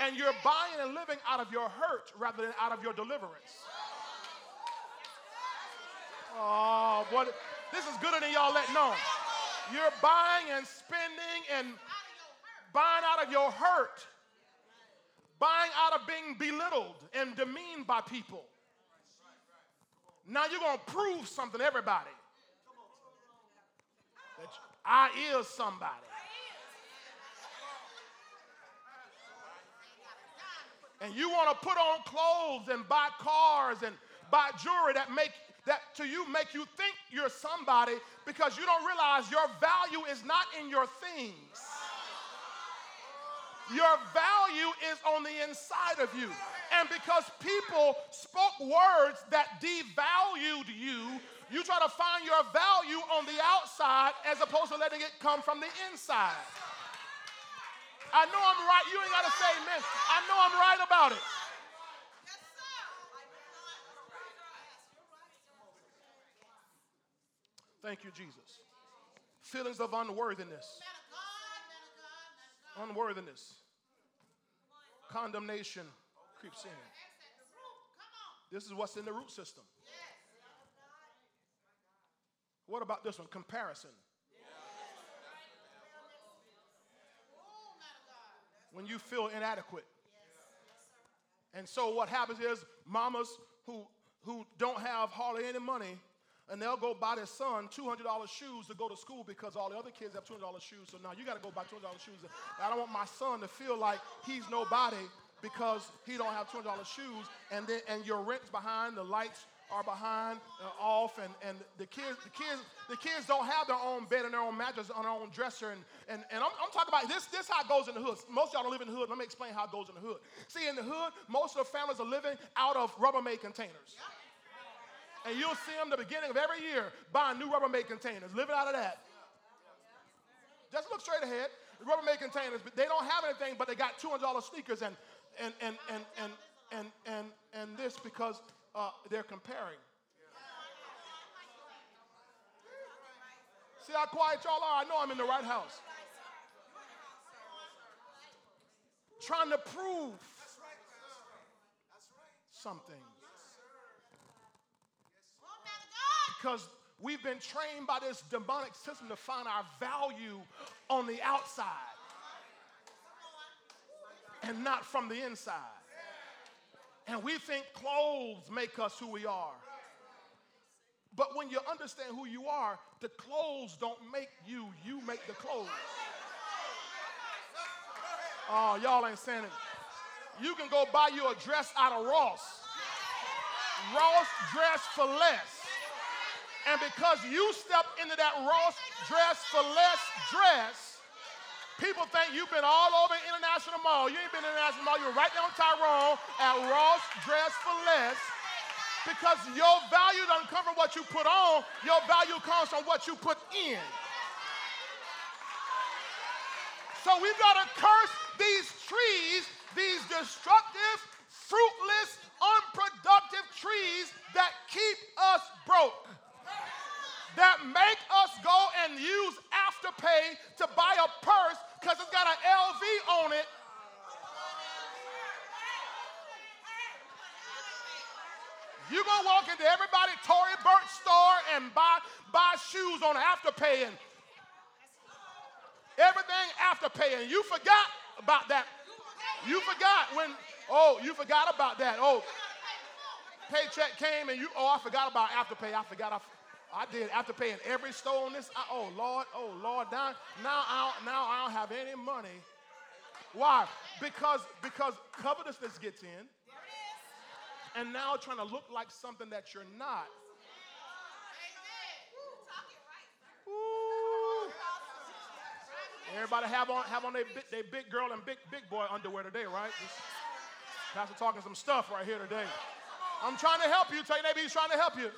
Speaker 1: And you're buying and living out of your hurt rather than out of your deliverance. Oh, what? This is gooder than y'all let know. You're buying and spending and buying out of your hurt, buying out of being belittled and demeaned by people. Now you're going to prove something to everybody I is somebody. And you want to put on clothes and buy cars and buy jewelry that make that to you make you think you're somebody because you don't realize your value is not in your things. Your value is on the inside of you. And because people spoke words that devalued you, you try to find your value on the outside as opposed to letting it come from the inside. I know I'm right. You ain't got to say amen. I know I'm right about it. Thank you, Jesus. Feelings of unworthiness. Unworthiness. Condemnation creeps in. This is what's in the root system. What about this one? Comparison. When you feel inadequate. And so what happens is mamas who who don't have hardly any money and they'll go buy their son $200 shoes to go to school because all the other kids have $200 shoes. So now you got to go buy $200 shoes. I don't want my son to feel like he's nobody because he don't have $200 shoes and then and your rent's behind, the lights are behind uh, off and, and the kids the kids the kids don't have their own bed and their own mattress on their own dresser and, and, and I'm, I'm talking about this this how it goes in the hood. Most y'all don't live in the hood. Let me explain how it goes in the hood. See in the hood most of the families are living out of rubbermaid containers. And you'll see them the beginning of every year buying new rubbermaid containers living out of that. Just look straight ahead. Rubbermaid containers but they don't have anything but they got $200 sneakers and and and and and and and, and this because uh, they're comparing. See how quiet y'all are? I know I'm in the right house. Trying to prove something. Because we've been trained by this demonic system to find our value on the outside and not from the inside. And we think clothes make us who we are. But when you understand who you are, the clothes don't make you, you make the clothes. Oh, y'all ain't saying it. You can go buy you a dress out of Ross. Ross dress for less. And because you step into that Ross dress for less dress, People think you've been all over International Mall. You ain't been in International Mall. You're right there on Tyrone at Ross Dress for Less because your value doesn't come from what you put on. Your value comes from what you put in. So we've got to curse these trees, these destructive, fruitless, unproductive trees that keep us broke that make us go and use Afterpay to buy a purse because it's got an LV on it. You're going to walk into everybody Tory Burch store and buy, buy shoes on Afterpay and everything Afterpay. And you forgot about that. You forgot when, oh, you forgot about that. Oh, paycheck came and you, oh, I forgot about Afterpay. I forgot. I, I did after paying every store on this. I, oh Lord, oh Lord, now now I don't, now I don't have any money. Why? Because because covetousness gets in, and now trying to look like something that you're not. Ooh. Everybody have on have on their big, they big girl and big big boy underwear today, right? Pastor talking some stuff right here today. I'm trying to help you. Tell you maybe he's trying to help you.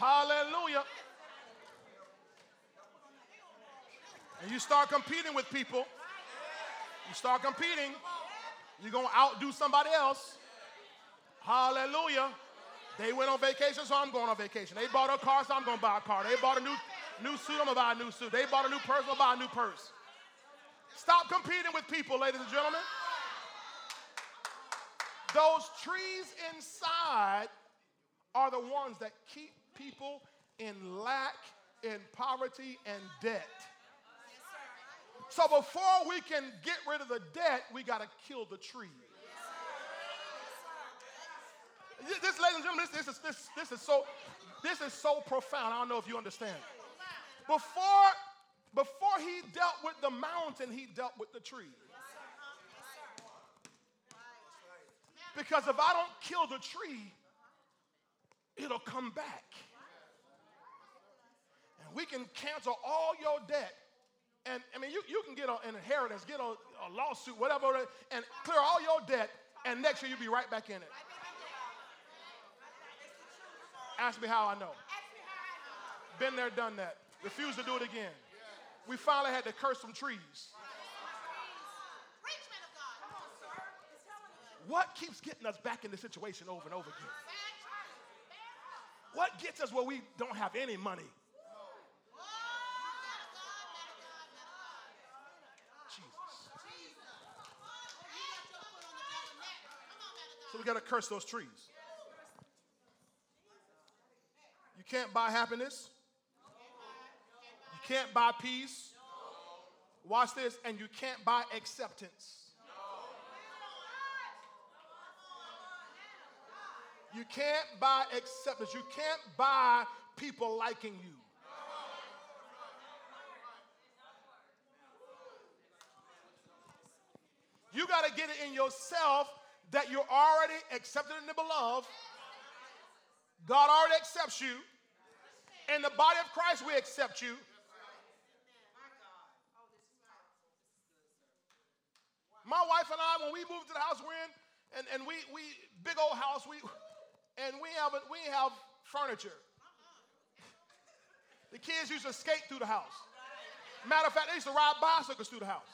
Speaker 1: Hallelujah. And you start competing with people. You start competing. You're going to outdo somebody else. Hallelujah. They went on vacation, so I'm going on vacation. They bought a car, so I'm going to buy a car. They bought a new, new suit, I'm going to buy a new suit. They bought a new purse, I'm going to buy a new purse. Stop competing with people, ladies and gentlemen. Those trees inside are the ones that keep people in lack, in poverty, and debt. So before we can get rid of the debt, we got to kill the tree. This, ladies and gentlemen, this, this, is, this, this, is so, this is so profound. I don't know if you understand. Before, before he dealt with the mountain, he dealt with the tree. Because if I don't kill the tree, it'll come back we can cancel all your debt. And I mean, you, you can get an inheritance, get a, a lawsuit, whatever, and clear all your debt, and next year you'll be right back in it. Ask me how I know. Been there, done that. Refuse to do it again. We finally had to curse some trees. What keeps getting us back in the situation over and over again? What gets us where we don't have any money? We got to curse those trees. You can't buy happiness. You can't buy peace. Watch this, and you can't buy acceptance. You can't buy acceptance. You can't buy people liking you. You got to get it in yourself that you're already accepted in the beloved God already accepts you. In the body of Christ, we accept you. My wife and I, when we moved to the house we're in, and, and we, we big old house, we and we have we have furniture. The kids used to skate through the house. Matter of fact, they used to ride bicycles through the house.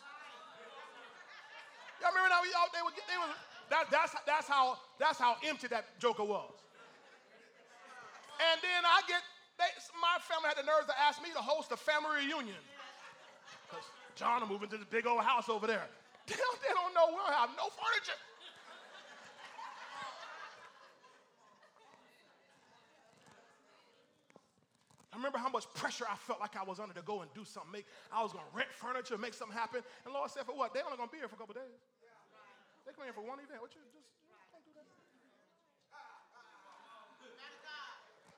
Speaker 1: Y'all remember that? We all they were, they were, that, that's, that's, how, that's how empty that joker was. And then I get, they, my family had the nerves to ask me to host a family reunion. Because John will move into this big old house over there. (laughs) They don't, they don't know we'll have no furniture. I remember how much pressure I felt like I was under to go and do something. Make, I was going to rent furniture, make something happen. And Lord said, for what? They're only going to be here for a couple days. They come here for one event. What you just don't do that.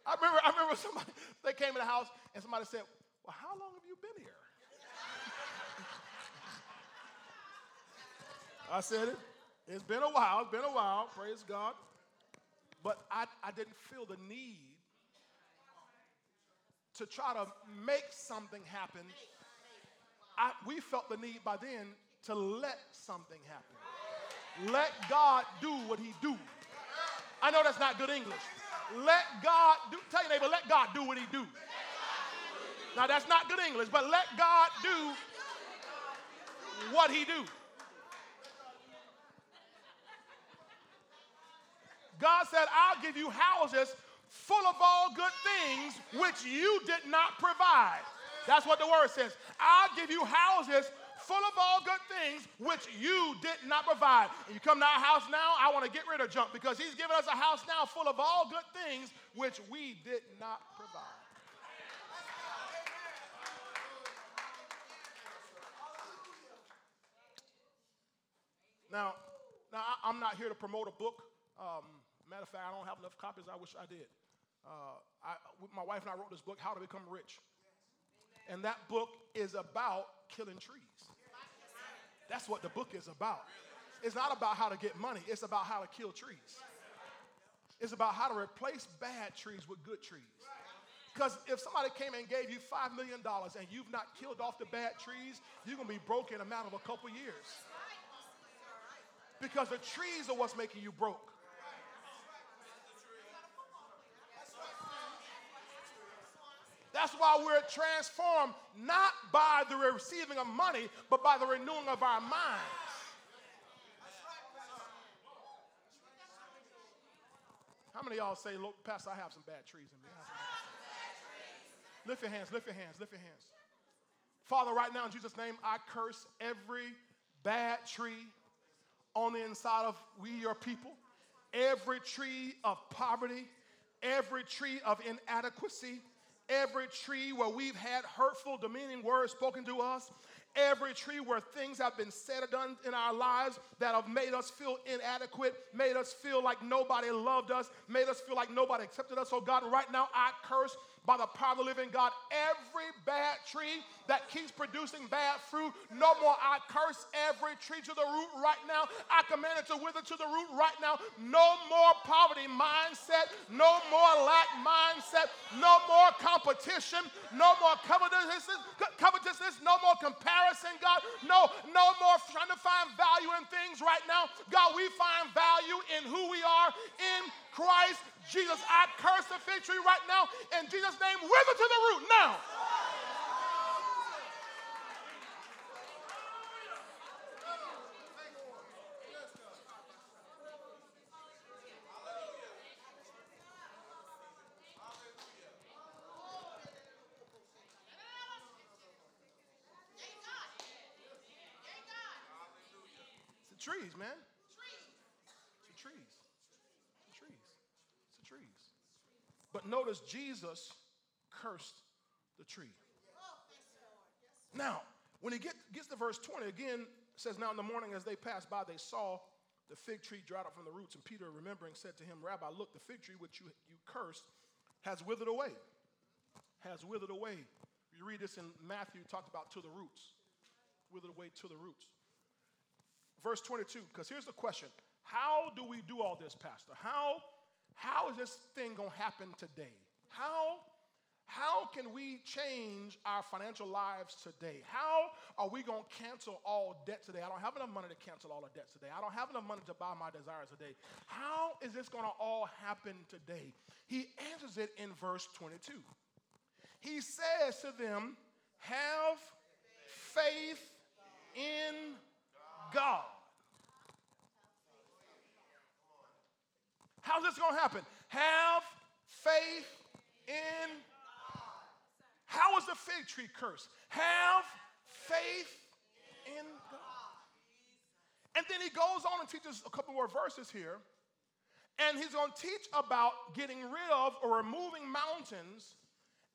Speaker 1: I remember, I remember somebody, (laughs) they came in the house and somebody said, Well, how long have you been here? (laughs) I said it. It's been a while. It's been a while. Praise God. But I, I didn't feel the need to try to make something happen, I, we felt the need by then to let something happen. Let God do what he do. I know that's not good English. Let God do, tell your neighbor, let God do what he do. Now that's not good English, but let God do what he do. God said, I'll give you houses full of all good things which you did not provide. That's what the word says. I'll give you houses full of all good things which you did not provide. And you come to our house now, I want to get rid of junk because he's given us a house now full of all good things which we did not provide. Now, now I'm not here to promote a book. Um, matter of fact, I don't have enough copies. I wish I did. Uh, I, my wife and I wrote this book, How to Become Rich. And that book is about killing trees. That's what the book is about. It's not about how to get money, it's about how to kill trees. It's about how to replace bad trees with good trees. Because if somebody came and gave you $5 million and you've not killed off the bad trees, you're going to be broke in a matter of a couple years. Because the trees are what's making you broke. That's why we're transformed not by the receiving of money, but by the renewing of our minds. How many y'all say, Look, Pastor, I have some bad trees in me? Lift your hands, lift your hands, lift your hands. Father, right now in Jesus' name, I curse every bad tree on the inside of we, your people, every tree of poverty, every tree of inadequacy, every tree where we've had hurtful, demeaning words spoken to us, every tree where things have been said or done in our lives that have made us feel inadequate, made us feel like nobody loved us, made us feel like nobody accepted us. So, God, right now I curse by the power of the living God. Every bad tree that keeps producing bad fruit, no more. I curse every tree to the root right now. I command it to wither to the root right now. No more poverty mindset, no more lack mindset, no more competition, no more covetousness, covetousness, no more comparison, God. No, no more trying to find value in things right now. God, we find value in who we are in Christ Jesus. I curse the fig tree right now in Jesus' name, wither to the root now. It's the trees, man. Notice Jesus cursed the tree. Now, when he get, gets to verse 20, again, says, Now in the morning as they passed by, they saw the fig tree dried up from the roots. And Peter, remembering, said to him, Rabbi, look, the fig tree which you, you cursed has withered away. Has withered away. You read this in Matthew, talked about to the roots. Withered away to the roots. Verse 22, because here's the question How do we do all this, Pastor? How how is this thing going to happen today? How how can we change our financial lives today? How are we going to cancel all debt today? I don't have enough money to cancel all the debts today. I don't have enough money to buy my desires today. How is this going to all happen today? He answers it in verse 22. He says to them, Have faith in God. How's this going to happen? Have faith in how is the fig tree cursed? Have faith in God. And then he goes on and teaches a couple more verses here. And he's going to teach about getting rid of or removing mountains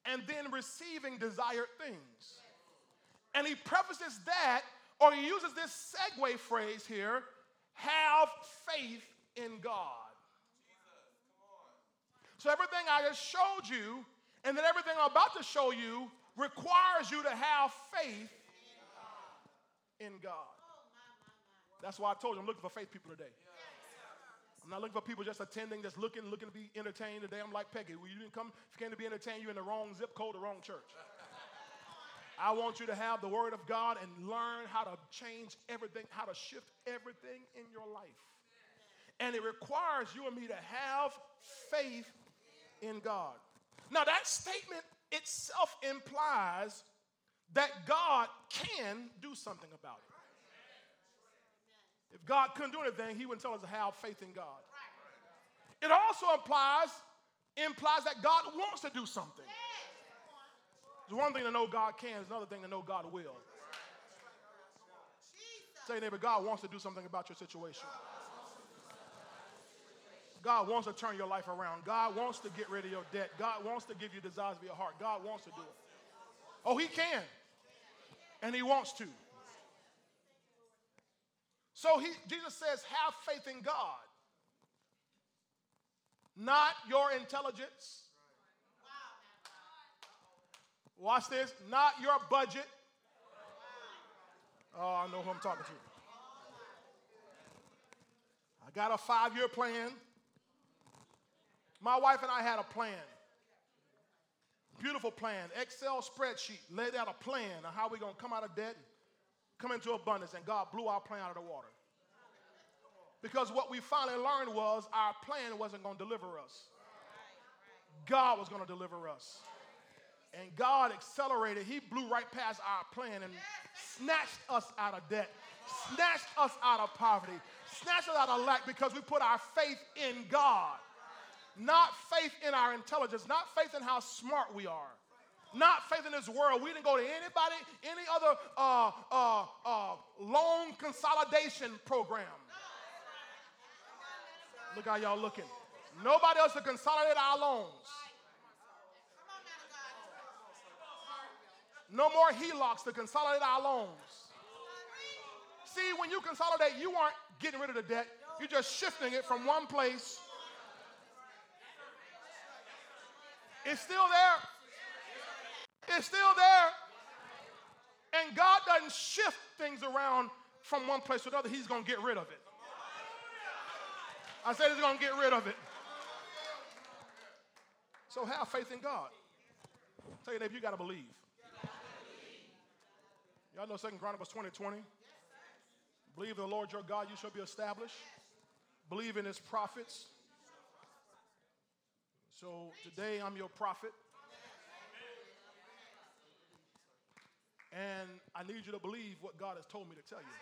Speaker 1: and then receiving desired things. And he prefaces that, or he uses this segue phrase here have faith in God. So everything I just showed you and then everything I'm about to show you requires you to have faith in God. That's why I told you I'm looking for faith people today. I'm not looking for people just attending, just looking, looking to be entertained today. I'm like Peggy. Well, you didn't come, if you came to be entertained, you're in the wrong zip code, the wrong church. I want you to have the word of God and learn how to change everything, how to shift everything in your life. And it requires you and me to have faith in God. Now, that statement itself implies that God can do something about it. If God couldn't do anything, He wouldn't tell us to have faith in God. It also implies implies that God wants to do something. It's one thing to know God can, it's another thing to know God will. Say, neighbor, God wants to do something about your situation. God wants to turn your life around. God wants to get rid of your debt. God wants to give you desires of your heart. God wants to do it. Oh, He can. And He wants to. So he, Jesus says, have faith in God, not your intelligence. Watch this, not your budget. Oh, I know who I'm talking to. I got a five year plan. My wife and I had a plan. Beautiful plan. Excel spreadsheet. Laid out a plan on how we're going to come out of debt come into abundance. And God blew our plan out of the water. Because what we finally learned was our plan wasn't going to deliver us. God was going to deliver us. And God accelerated. He blew right past our plan and snatched us out of debt, snatched us out of poverty, snatched us out of lack because we put our faith in God. Not faith in our intelligence, not faith in how smart we are, not faith in this world. We didn't go to anybody, any other uh, uh, uh, loan consolidation program. Look how y'all looking. Nobody else to consolidate our loans. No more HELOCs to consolidate our loans. See, when you consolidate, you aren't getting rid of the debt. You're just shifting it from one place It's still there. It's still there. And God doesn't shift things around from one place to another. He's going to get rid of it. I said he's going to get rid of it. So have faith in God. Tell you, Dave, you got to believe. Y'all know Second Chronicles 20 20? Believe in the Lord your God, you shall be established. Believe in his prophets, so today I'm your prophet. And I need you to believe what God has told me to tell you.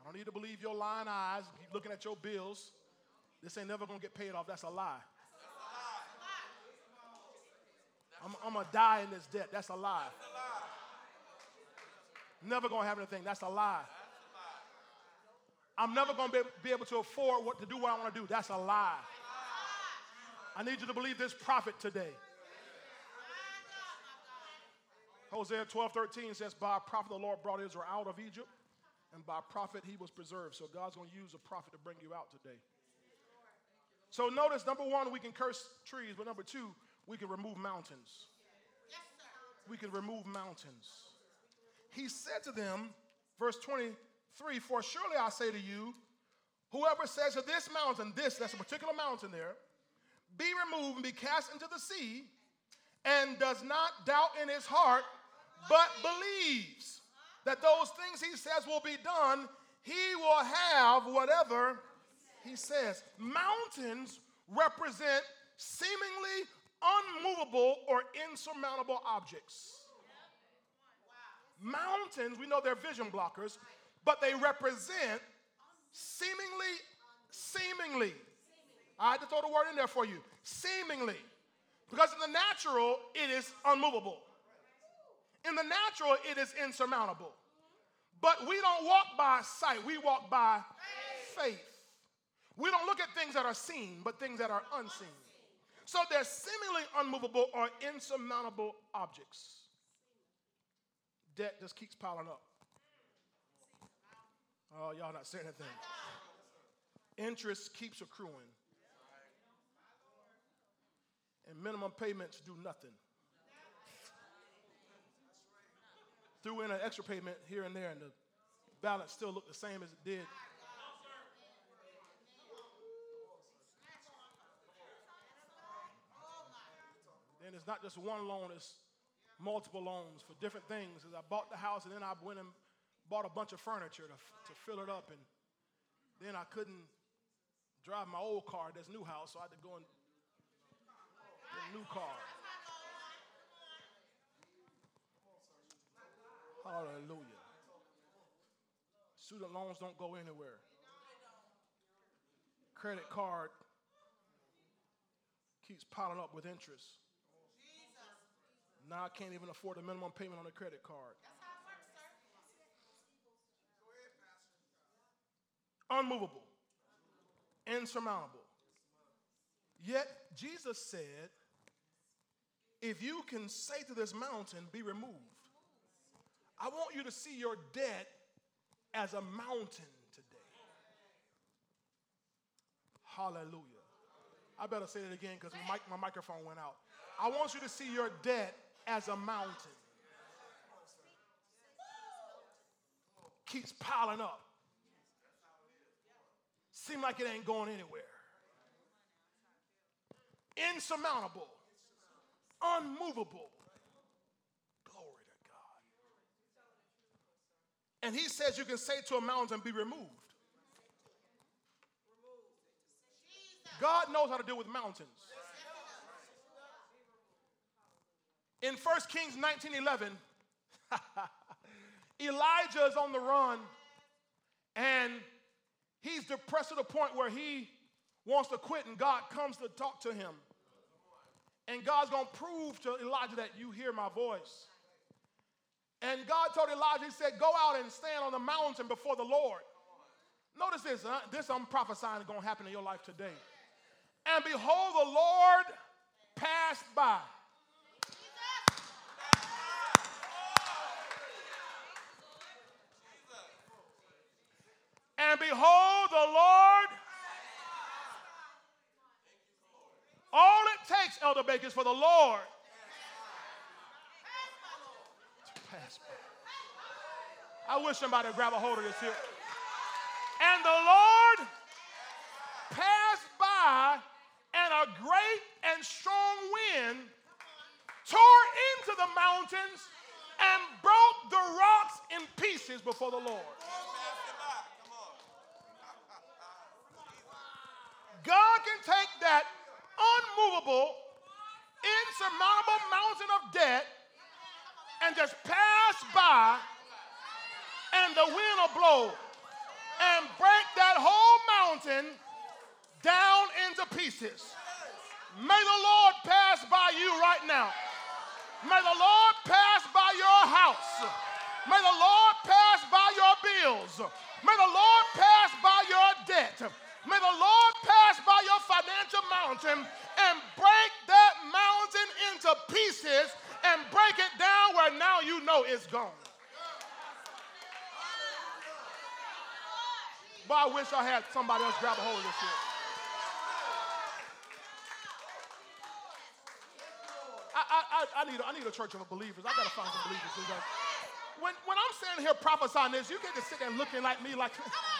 Speaker 1: I don't need to believe your lying eyes, keep looking at your bills. This ain't never gonna get paid off. That's a lie. I'm, I'm gonna die in this debt. That's a lie. Never gonna have anything. That's a lie. I'm never gonna be, be able to afford what to do what I wanna do. That's a lie. I need you to believe this prophet today. Hosea 12, 13 says, By a prophet the Lord brought Israel out of Egypt, and by a prophet he was preserved. So God's going to use a prophet to bring you out today. So notice, number one, we can curse trees, but number two, we can remove mountains. We can remove mountains. He said to them, verse 23, For surely I say to you, Whoever says to this mountain, this, that's a particular mountain there, be removed and be cast into the sea, and does not doubt in his heart, but believes that those things he says will be done, he will have whatever he says. Mountains represent seemingly unmovable or insurmountable objects. Mountains, we know they're vision blockers, but they represent seemingly, seemingly. I had to throw the word in there for you. Seemingly. Because in the natural, it is unmovable. In the natural, it is insurmountable. But we don't walk by sight, we walk by faith. We don't look at things that are seen, but things that are unseen. So they're seemingly unmovable or insurmountable objects. Debt just keeps piling up. Oh, y'all not saying anything. Interest keeps accruing. And minimum payments do nothing. Threw in an extra payment here and there, and the balance still looked the same as it did. Then it's not just one loan, it's multiple loans for different things. As I bought the house, and then I went and bought a bunch of furniture to, to fill it up, and then I couldn't drive my old car, to this new house, so I had to go and new car. Hallelujah. Student loans don't go anywhere. Credit card keeps piling up with interest. Now I can't even afford the minimum payment on a credit card. unmovable, insurmountable. Yet Jesus said, if you can say to this mountain, be removed, I want you to see your debt as a mountain today. Hallelujah. I better say it again because my, my microphone went out. I want you to see your debt as a mountain. Keeps piling up. Seem like it ain't going anywhere. Insurmountable, unmovable. Glory to God. And he says you can say to a mountain, be removed. God knows how to deal with mountains. In 1 Kings 19:11, (laughs) Elijah is on the run and He's depressed to the point where he wants to quit, and God comes to talk to him. And God's going to prove to Elijah that you hear my voice. And God told Elijah, He said, Go out and stand on the mountain before the Lord. Notice this, this I'm prophesying is going to happen in your life today. And behold, the Lord passed by. And behold, the Lord. All it takes, Elder Baker, is for the Lord to pass by. I wish somebody would grab a hold of this here. And the Lord passed by, and a great and strong wind tore into the mountains and broke the rocks in pieces before the Lord. God can take that unmovable, insurmountable mountain of debt and just pass by, and the wind will blow and break that whole mountain down into pieces. May the Lord pass by you right now. May the Lord pass by your house. May the Lord pass by your bills. May the Lord pass by your debt. May the Lord pass by your financial mountain and break that mountain into pieces and break it down where now you know it's gone. But I wish I had somebody else grab a hold of this. I, I, I, need, I need a church of believers. I gotta find some believers. When, when I'm standing here prophesying this, you get to sit there looking like me like (laughs)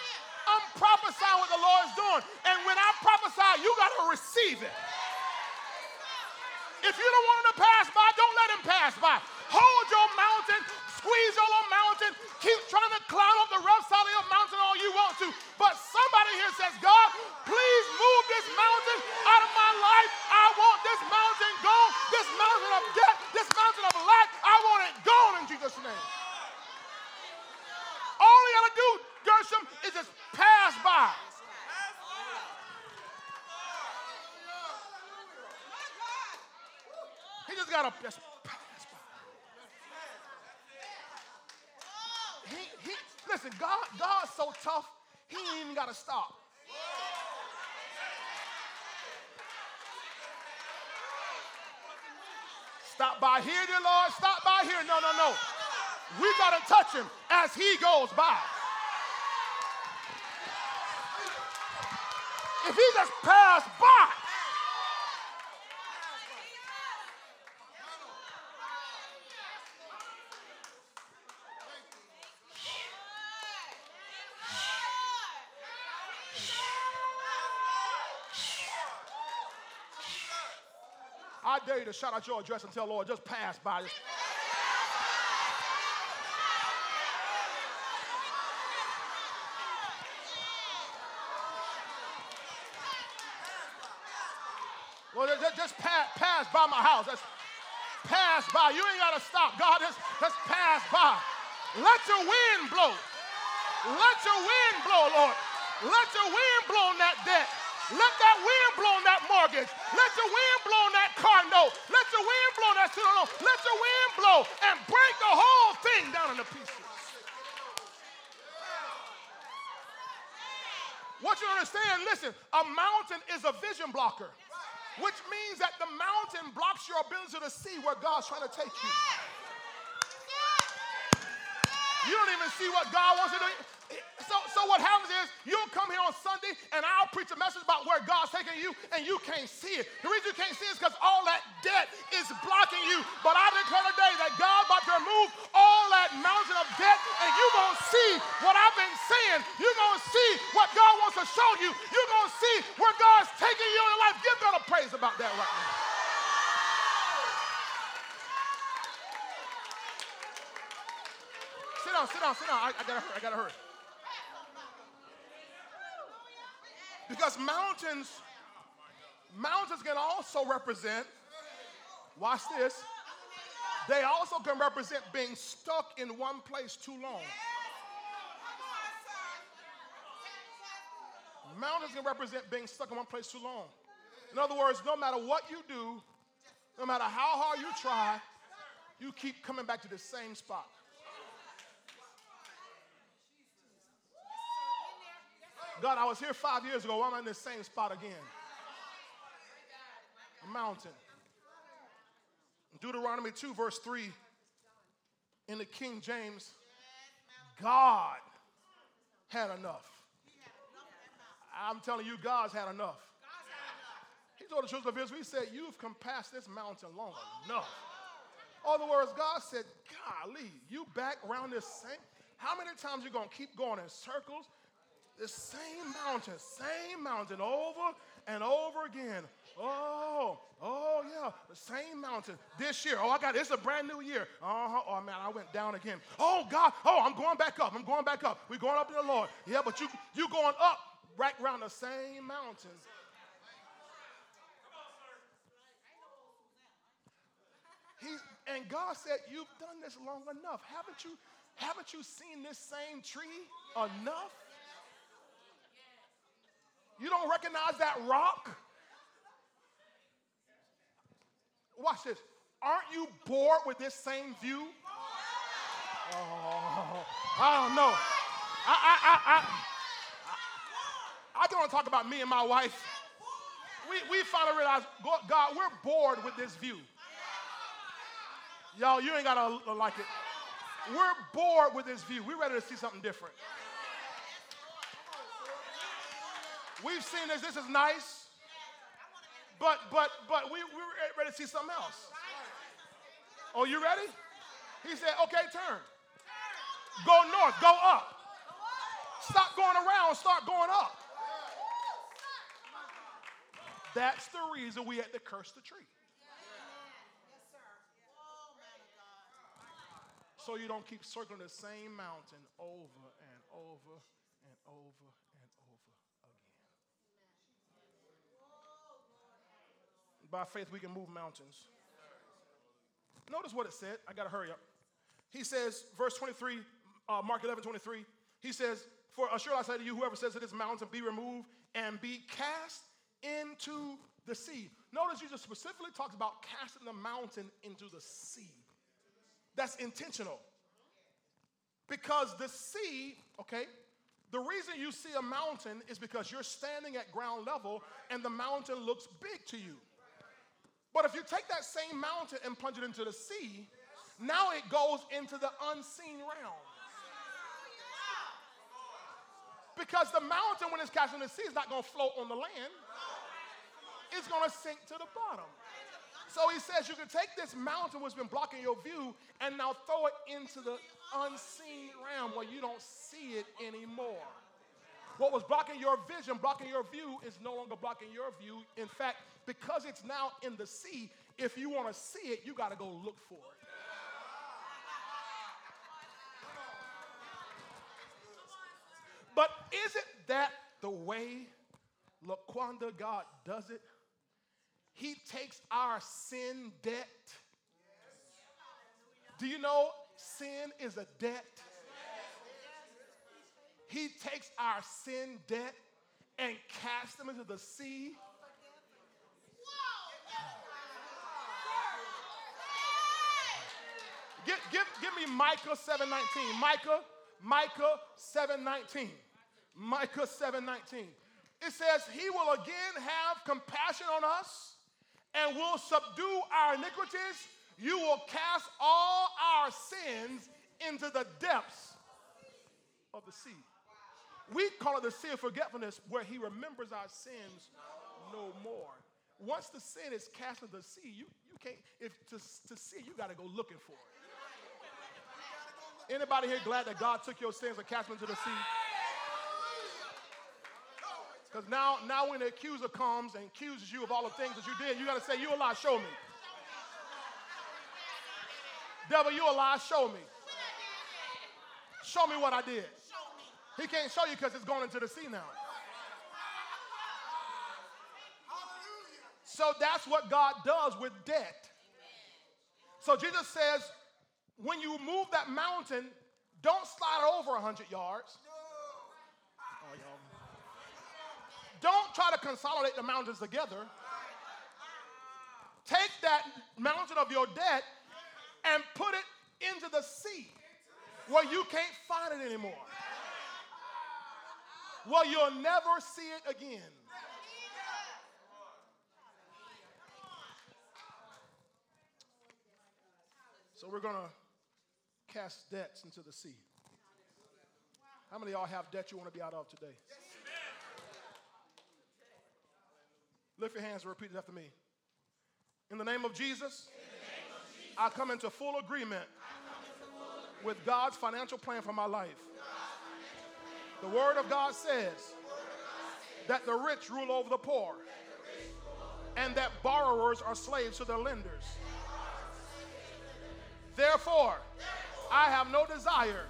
Speaker 1: Prophesying what the Lord is doing. And when I prophesy, you got to receive it. If you don't want him to pass by, don't let him pass by. Hold your mountain, squeeze your little mountain, keep trying to climb up the rough side of your mountain all you want to. But somebody here says, God, please move this mountain out of my life. I want this mountain gone, this mountain of death, this mountain of lack. I want it gone in Jesus' name. All you gotta do, Gershom, is just by. He just gotta just pass by. He, he, listen, God, God's so tough, he ain't even gotta stop. Stop by here, dear Lord. Stop by here. No, no, no. We got to touch him as he goes by. If he just passed by, I dare you to shout out your address and tell Lord, just pass by. Just Well, just, just pass, pass by my house. Just pass by. You ain't got to stop. God, just, just pass by. Let your wind blow. Let your wind blow, Lord. Let your wind blow on that debt. Let that wind blow on that mortgage. Let your wind blow on that car note. Let your wind blow on that student loan. Let your wind blow and break the whole thing down into pieces. What you understand, listen, a mountain is a vision blocker which means that the mountain blocks your ability to see where God's trying to take you. You don't even see what God wants to do. So, so what happens is you'll come here on Sunday and I'll preach a message about where God's taking you and you can't see it. The reason you can't see it is because all that debt is blocking you. But I declare today that God's about to remove all that mountain of debt and you're going to see what I've been saying. You're going to see what God wants to show you. You're going to see where God's taking you in your life. Give God a praise about that right now. Sit down, sit down, sit down. I, I gotta hurry, I gotta hurry. Because mountains, mountains can also represent, watch this, they also can represent being stuck in one place too long. Mountains can represent being stuck in one place too long. In other words, no matter what you do, no matter how hard you try, you keep coming back to the same spot. God, I was here five years ago. Why am I in the same spot again? A mountain. Deuteronomy 2, verse 3, in the King James, God had enough. I'm telling you, God's had enough. He told the children of Israel, He said, You've come past this mountain long enough. Other words, God said, Golly, you back around this same. How many times you to keep going in circles? The same mountain, same mountain over and over again. Oh, oh yeah, the same mountain this year. Oh, I got it's a brand new year. Uh-huh. Oh man, I went down again. Oh God, oh I'm going back up. I'm going back up. We're going up to the Lord. Yeah, but you you going up right around the same mountain. He's, and God said, You've done this long enough. Haven't you, haven't you seen this same tree enough? You don't recognize that rock? Watch this. Aren't you bored with this same view? Oh, I don't know. I, I, I, I, I don't want to talk about me and my wife. We, we finally realized, God, we're bored with this view. Y'all, you ain't got to like it. We're bored with this view. We're ready to see something different. We've seen this. This is nice. But but but we we were ready to see something else. Oh, you ready? He said, okay, turn. Go north, go up. Stop going around, start going up. That's the reason we had to curse the tree. So you don't keep circling the same mountain over and over and over and over again. By faith, we can move mountains. Notice what it said. I got to hurry up. He says, verse 23, uh, Mark 11, 23, he says, For assuredly I say to you, whoever says to this mountain, be removed and be cast into the sea. Notice Jesus specifically talks about casting the mountain into the sea. That's intentional. Because the sea, okay, the reason you see a mountain is because you're standing at ground level and the mountain looks big to you. But if you take that same mountain and plunge it into the sea, now it goes into the unseen realm. Because the mountain, when it's cast in the sea, is not going to float on the land, it's going to sink to the bottom. So he says you can take this mountain which has been blocking your view and now throw it into the unseen realm where you don't see it anymore. What was blocking your vision, blocking your view, is no longer blocking your view. In fact, because it's now in the sea, if you want to see it, you got to go look for it. But isn't that the way Laquanda God does it? He takes our sin debt. Do you know sin is a debt? He takes our sin debt and casts them into the sea. Give, give, give me Micah 7.19. Micah, Micah 7.19. Micah 7:19. It says, He will again have compassion on us and will subdue our iniquities. You will cast all our sins into the depths of the sea. We call it the sea of forgetfulness, where He remembers our sins no more. Once the sin is cast into the sea, you, you can't, if to, to see, you got to go looking for it. Anybody here glad that God took your sins and cast them into the sea? Because now, now when the accuser comes and accuses you of all the things that you did, you got to say, You a lie, show me. Devil, you a lie, show me. Show me what I did. He can't show you because it's going into the sea now. So that's what God does with debt. So Jesus says, when you move that mountain, don't slide over 100 yards. Don't try to consolidate the mountains together. Take that mountain of your debt and put it into the sea where you can't find it anymore. Where you'll never see it again. So we're going to cast debts into the sea. How many y'all have debt you want to be out of today? Lift your hands and repeat it after me. In the name of Jesus, I come into full agreement with God's financial plan for my life. The Word of God says that the rich rule over the poor and that borrowers are slaves to their lenders. Therefore, I have no desire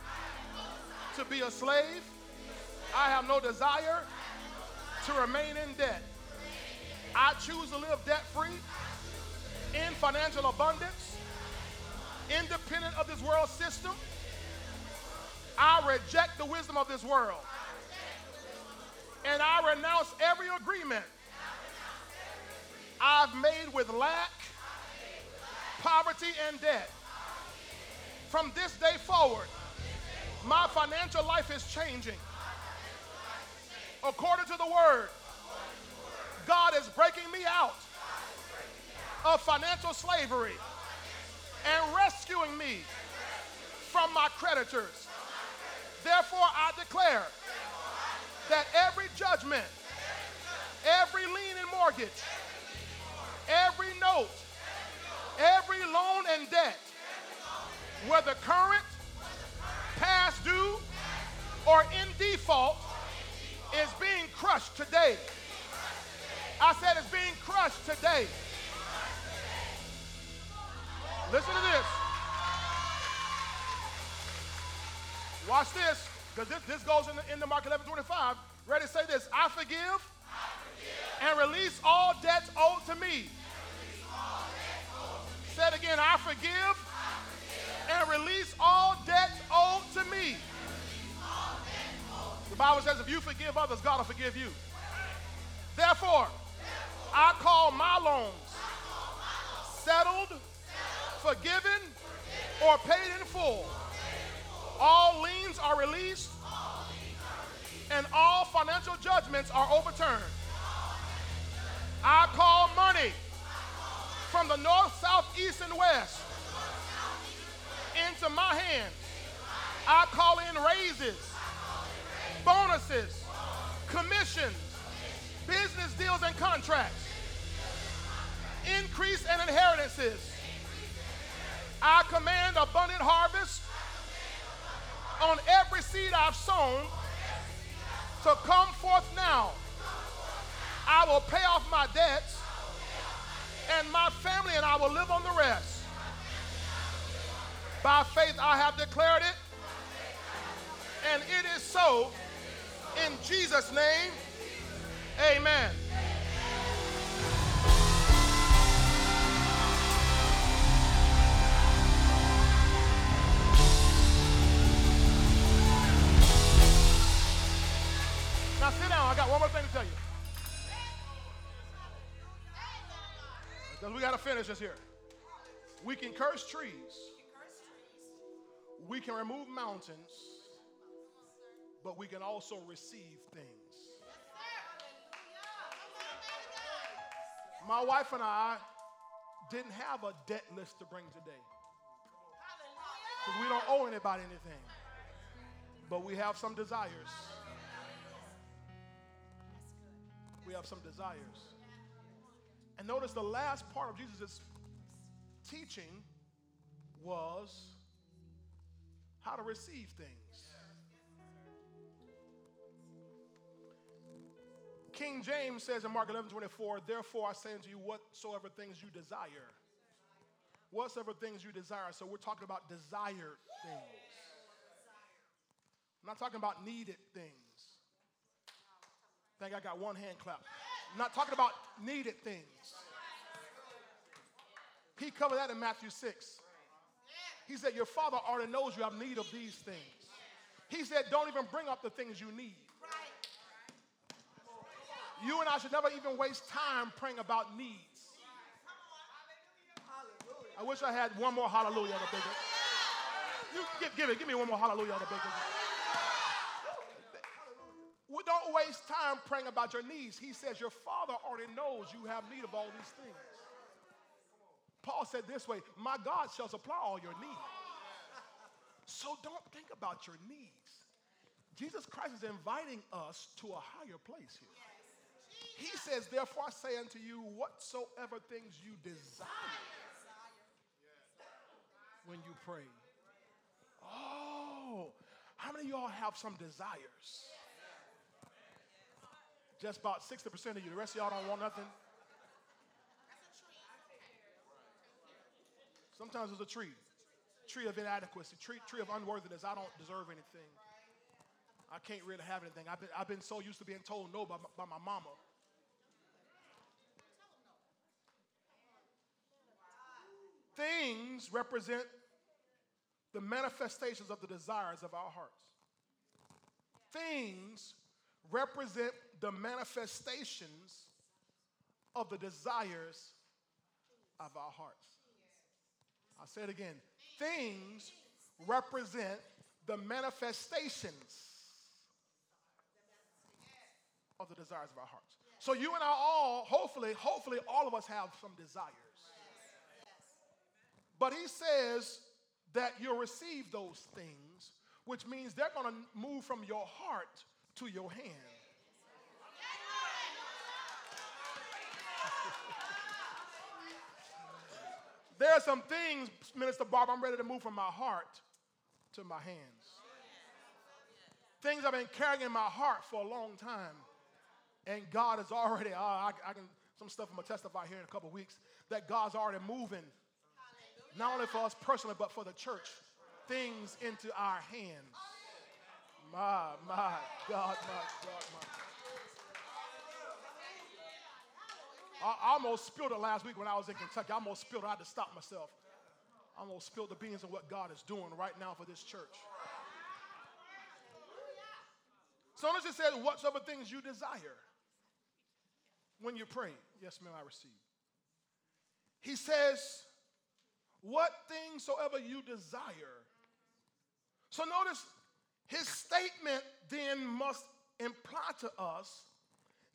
Speaker 1: to be a slave. I have no desire to remain in debt. I choose to live debt free, in financial abundance, independent of this world system. I reject the wisdom of this world. And I renounce every agreement I've made with lack, poverty, and debt. From this day forward, my financial life is changing. According to the word, God is breaking me out of financial slavery and rescuing me from my creditors. Therefore, I declare that every judgment, every lien and mortgage, every note, every loan and debt, whether current, past due, or in default is being crushed today. I said it's being crushed today. Listen to this. Watch this, because this, this goes in the, Mark 11 25. Ready to say this I forgive, I forgive. and release all debts owed to me. Said again I forgive, I forgive. and release all debts owed to me. The Bible says if you forgive others, God will forgive you. Therefore, I call my loans settled, forgiven, or paid in full. All liens are released, and all financial judgments are overturned. I call money from the north, south, east, and west into my hands. I call in raises bonuses, commissions, business deals and contracts, increase and inheritances. I command abundant harvest on every seed I've sown to come forth now. I will pay off my debts, and my family and I will live on the rest. By faith, I have declared it, and it is so in Jesus' name, amen. Now sit down. I got one more thing to tell you. Because we got to finish this here. We can curse trees. We can remove mountains but we can also receive things. My wife and I didn't have a debt list to bring today. Because we don't owe anybody anything. But we have some desires. We have some desires. And notice the last part of Jesus' teaching was how to receive things. King James says in Mark 11 24, therefore I say unto you, whatsoever things you desire. Whatsoever things you desire. So we're talking about desired things. I'm not talking about needed things. Think I got one hand clap. I'm not talking about needed things. He covered that in Matthew 6. He said, Your father already knows you have need of these things. He said, Don't even bring up the things you need. You and I should never even waste time praying about needs. I wish I had one more hallelujah on the bigger. You give, give it, give me one more hallelujah on the bigger. Don't waste time praying about your needs. He says your father already knows you have need of all these things. Paul said this way, my God shall supply all your needs. So don't think about your needs. Jesus Christ is inviting us to a higher place here. He says, Therefore I say unto you, whatsoever things you desire when you pray. Oh, how many of y'all have some desires? Just about 60% of you. The rest of y'all don't want nothing. Sometimes it's a tree. Tree of inadequacy, tree, tree of unworthiness. I don't deserve anything. I can't really have anything. I've been, I've been so used to being told no by, by my mama. Things represent the manifestations of the desires of our hearts. Things represent the manifestations of the desires of our hearts. I'll say it again. Things represent the manifestations of the desires of our hearts. So you and I all, hopefully, hopefully all of us have some desires. But he says that you'll receive those things, which means they're going to move from your heart to your hand. There are some things, Minister Barb, I'm ready to move from my heart to my hands. things I've been carrying in my heart for a long time. And God is already, uh, I, I, can, some stuff I'm going to testify here in a couple weeks, that God's already moving, not only for us personally, but for the church, things into our hands. My, my God, my God, my God. I almost spilled it last week when I was in Kentucky. I almost spilled it. I had to stop myself. I almost spilled the beans of what God is doing right now for this church. So notice it says, whatsoever things you desire when you pray. Yes, ma'am, I receive. He says, what things soever you desire. So notice his statement then must imply to us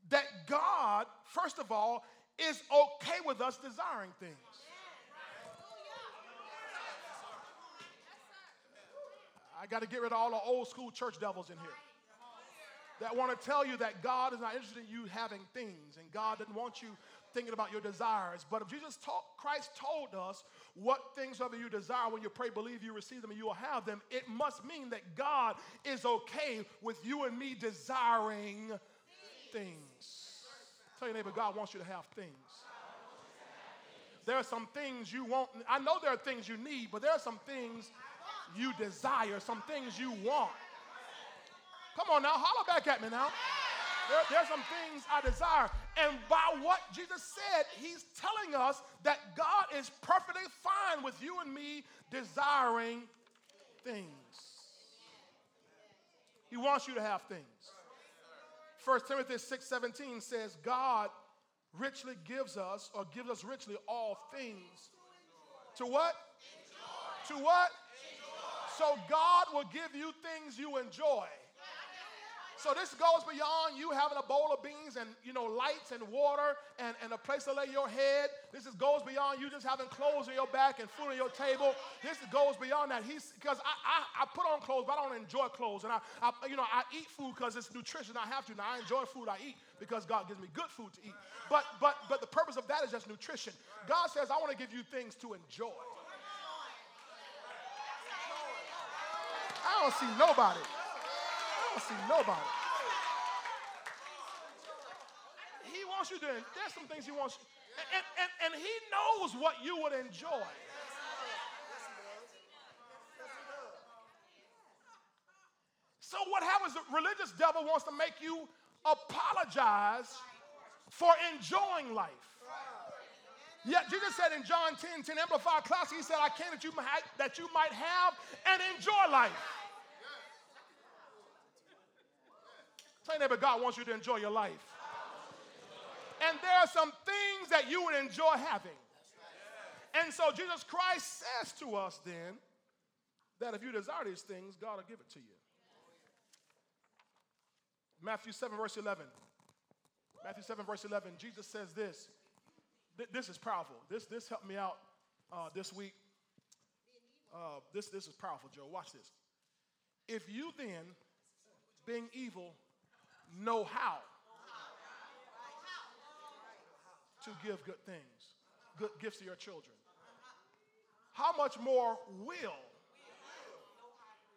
Speaker 1: that God, first of all, is okay with us desiring things. I got to get rid of all the old school church devils in here that want to tell you that God is not interested in you having things and God doesn't want you thinking about your desires. But if Jesus taught, Christ told us what things ever you desire when you pray, believe you receive them and you will have them, it must mean that God is okay with you and me desiring things. Tell your neighbor, God wants you to have things. There are some things you want. I know there are things you need, but there are some things you desire, some things you want. Come on now, holler back at me now. There, are some things I desire. And by what Jesus said, he's telling us that God is perfectly fine with you and me desiring things. He wants you to have things. 1 Timothy 6:17 says, God richly gives us or gives us richly all things. To what? Enjoy. To what? Enjoy. So God will give you things you enjoy. So this goes beyond you having a bowl of beans and you know lights and water and, and a place to lay your head. This is, goes beyond you just having clothes on your back and food on your table. This goes beyond that. He's because I, I, I put on clothes, but I don't enjoy clothes. And I, I you know I eat food because it's nutrition. I have to. Now I enjoy food I eat because God gives me good food to eat. But but but the purpose of that is just nutrition. God says I want to give you things to enjoy. I don't see nobody don't see nobody. He wants you to, there's some things he wants you, and, and, and he knows what you would enjoy. So what happens, the religious devil wants to make you apologize for enjoying life. Yet Jesus said in John 10, 10 Amplified Classic, he said, I came that you might, that you might have and enjoy life. Tell neighbor, God wants you to enjoy your life. And there are some things that you would enjoy having. And so Jesus Christ says to us then that if you desire these things, God will give it to you. Matthew 7, verse 11. Matthew 7, verse 11, Jesus says this. This is powerful. This, this helped me out uh, this week. Uh, this, this is powerful, Joe. Watch this. If you then, being evil, know how to give good things, good gifts to your children. How much more will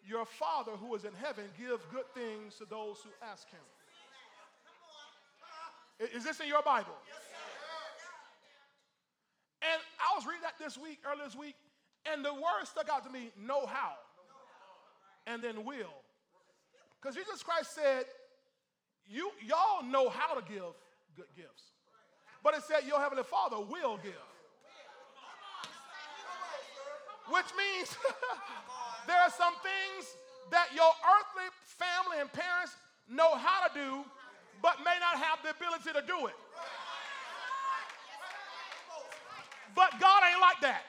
Speaker 1: your Father who is in heaven give good things to those who ask him? Is this in your Bible? And I was reading that this week, earlier this week, and the word stuck out to me know how, and then will. Because Jesus Christ said, you y'all know how to give good gifts. But it said your heavenly Father will give. Which means (laughs) there are some things that your earthly family and parents know how to do, but may not have the ability to do it. But God ain't like that.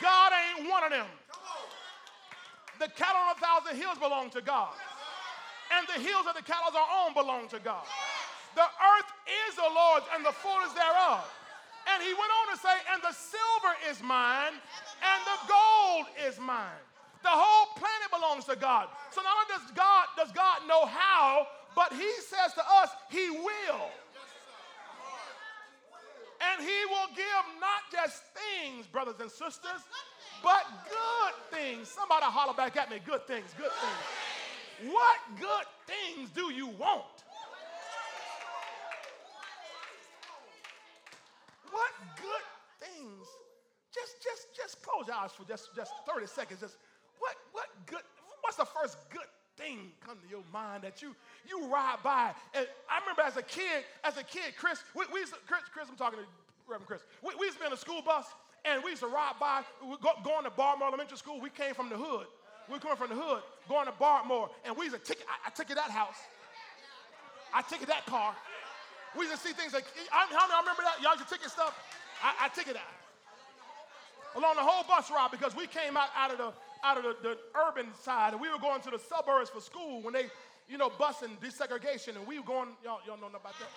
Speaker 1: God ain't one of them. The cattle on a thousand hills belong to God and the hills of the cattle are own belong to God. The earth is the Lord's and the fullness thereof. And he went on to say, and the silver is mine, and the gold is mine. The whole planet belongs to God. So not only does God, does God know how, but he says to us, he will. And he will give not just things, brothers and sisters, but good things. Somebody holler back at me, good things, good things. What good things do you want? What good things? Just, just, just close your eyes for just, just 30 seconds. Just what, what good? What's the first good thing come to your mind that you you ride by? And I remember as a kid, as a kid, Chris, we, we to, Chris, Chris, I'm talking to Reverend Chris. We, we used to be in a school bus, and we used to ride by, we go, going to Baltimore Elementary School. We came from the hood. We were coming from the hood, going to Baltimore, and we used to ticket. I, I ticket that house. I ticket that car. We used to see things like, I, how many I remember that? Y'all used to ticket stuff? I, I ticket that. Along the whole bus ride because we came out, out of the out of the, the urban side and we were going to the suburbs for school when they, you know, busing desegregation and we were going, y'all, y'all know about that.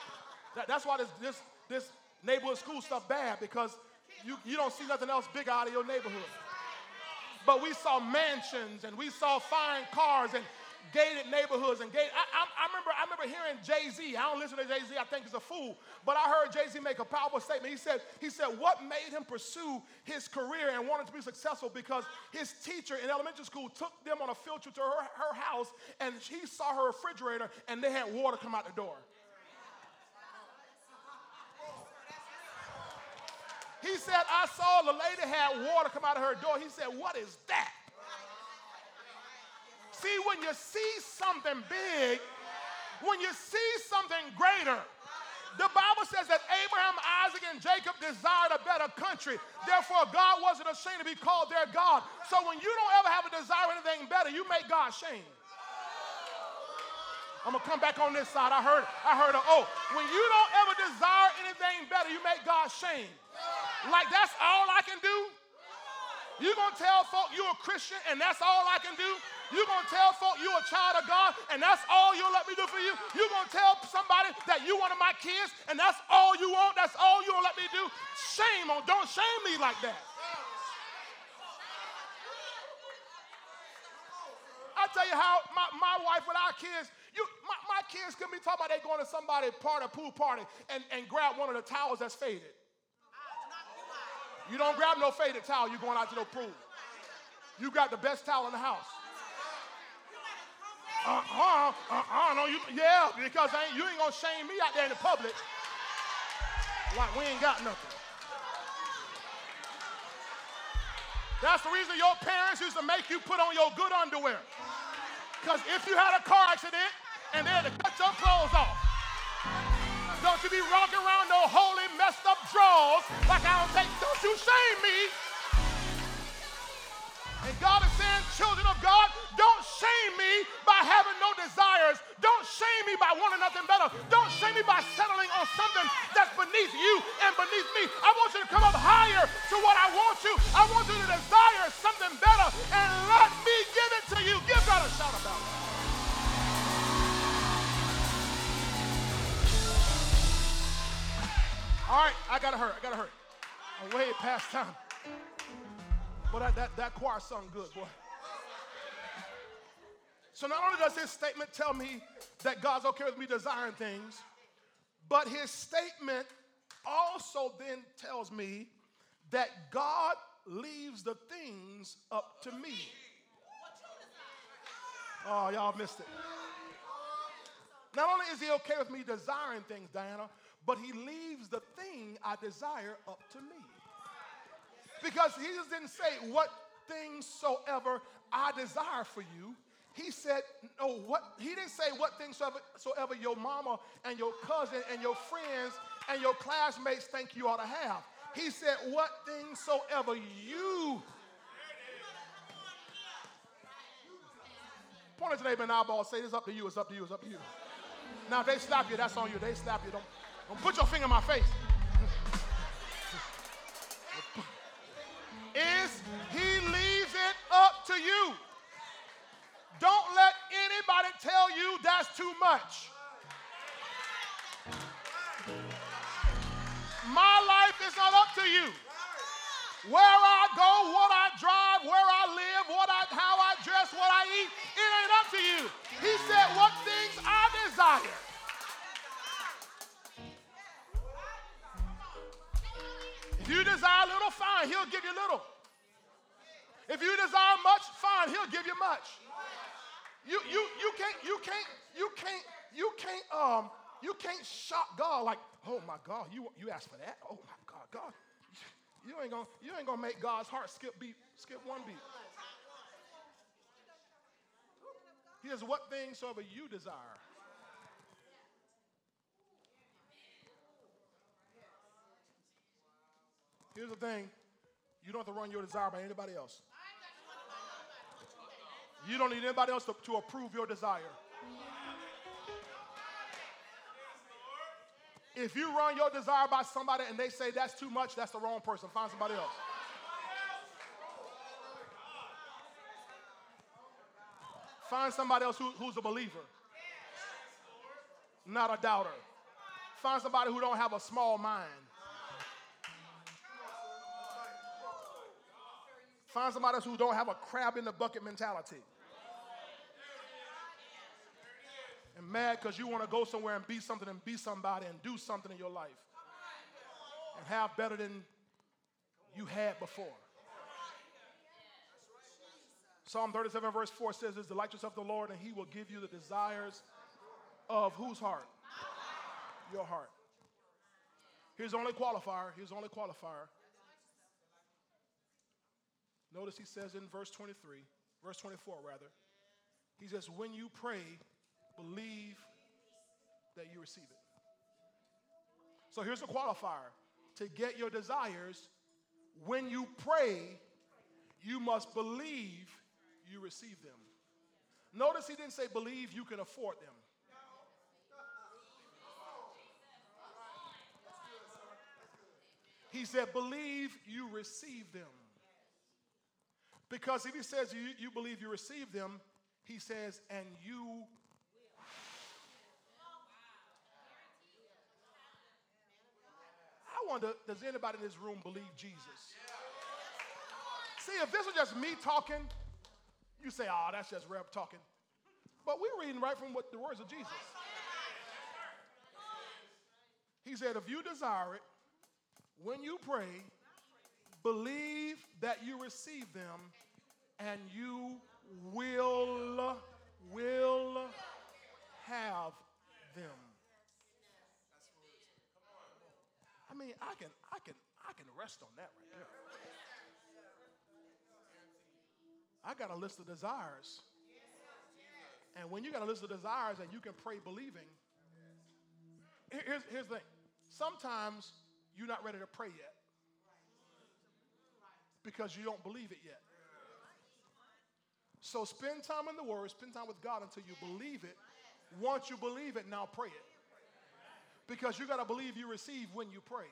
Speaker 1: that that's why this, this, this neighborhood school stuff bad because you, you don't see nothing else big out of your neighborhood. But we saw mansions and we saw fine cars and gated neighborhoods and gated. I, I, I, remember, I remember hearing Jay Z. I don't listen to Jay Z. I think he's a fool. But I heard Jay Z make a powerful statement. He said, he said, what made him pursue his career and wanted to be successful because his teacher in elementary school took them on a field trip to her, her house and he saw her refrigerator and they had water come out the door. He said, I saw the lady had water come out of her door. He said, What is that? See, when you see something big, when you see something greater, the Bible says that Abraham, Isaac, and Jacob desired a better country. Therefore, God wasn't ashamed to be called their God. So when you don't ever have a desire for anything better, you make God ashamed. I'm gonna come back on this side. I heard, I heard a oh. When you don't ever desire anything better, you make God shame. Like that's all I can do. You gonna tell folk you're a Christian and that's all I can do? You're going to tell folk you're a child of God and that's all you'll let me do for you? You're going to tell somebody that you one of my kids and that's all you want? That's all you'll let me do? Shame on, don't shame me like that. I tell you how my, my wife with our kids, you, my, my kids could be talking about they going to somebody party, pool party, and, and grab one of the towels that's faded. You don't grab no faded towel, you're going out to the pool. You got the best towel in the house uh-uh, uh-uh, no, you, yeah, because ain't, you ain't gonna shame me out there in the public like we ain't got nothing. That's the reason your parents used to make you put on your good underwear. Because if you had a car accident and they had to cut your clothes off, don't you be rocking around no holy messed up drawers like I don't take, don't you shame me. And God is saying, children of God, don't shame me by having no desires. Don't shame me by wanting nothing better. Don't shame me by settling on something that's beneath you and beneath me. I want you to come up higher to what I want you. I want you to desire something better and let All right, I gotta hurry. I gotta hurry. I'm way past time. But that, that, that choir sung good, boy. So not only does his statement tell me that God's okay with me desiring things, but his statement also then tells me that God leaves the things up to me. Oh, y'all missed it. Not only is he okay with me desiring things, Diana, but he leaves the thing I desire up to me. Because he just didn't say what things soever I desire for you. He said, no, what he didn't say what things soever, soever your mama and your cousin and your friends and your classmates think you ought to have. He said, what things soever you Point at your neighbor and eyeball, say, it's up to you, it's up to you, it's up to you. Now, if they slap you, that's on you. They slap you. Don't, don't put your finger in my face. Is he leaves it up to you. Don't let anybody tell you that's too much. My life is not up to you. Where I go, what I drive, where I live, what I, how I dress, what I eat, it ain't up to you. He said, What things I desire. If you desire little, fine, he'll give you little. If you desire much, fine, he'll give you much. You, you, you can't, you can't, you can't, you can't, um, you can't shock God like, oh my God, you, you asked for that? Oh my God, God. You ain't gonna, you ain't gonna make God's heart skip beat, skip one beat. He says, what things soever you desire. Here's the thing you don't have to run your desire by anybody else. You don't need anybody else to, to approve your desire. If you run your desire by somebody and they say that's too much, that's the wrong person. Find somebody else. Find somebody else who, who's a believer, not a doubter. Find somebody who don't have a small mind. Find somebody who don't have a crab in the bucket mentality. And mad because you want to go somewhere and be something and be somebody and do something in your life and have better than you had before. Psalm 37, verse 4 says, Is delight yourself the Lord, and he will give you the desires of whose heart? Your heart. Here's the only qualifier. Here's the only qualifier. Notice he says in verse 23, verse 24 rather, he says, When you pray, believe that you receive it. So here's the qualifier to get your desires, when you pray, you must believe you receive them. Notice he didn't say believe you can afford them. He said, believe you receive them. Because if he says you, you believe you receive them, he says, and you I wonder, does anybody in this room believe Jesus? See, if this was just me talking, you say, oh, that's just Rev talking. But we're reading right from what the words of Jesus. He said, if you desire it, when you pray, believe that you receive them and you will will have them. I mean, I can I can I can rest on that right there. I got a list of desires. And when you got a list of desires and you can pray believing, here's, here's the thing. Sometimes you're not ready to pray yet because you don't believe it yet. So spend time in the Word, spend time with God until you believe it. Once you believe it, now pray it. Because you got to believe you receive when you pray.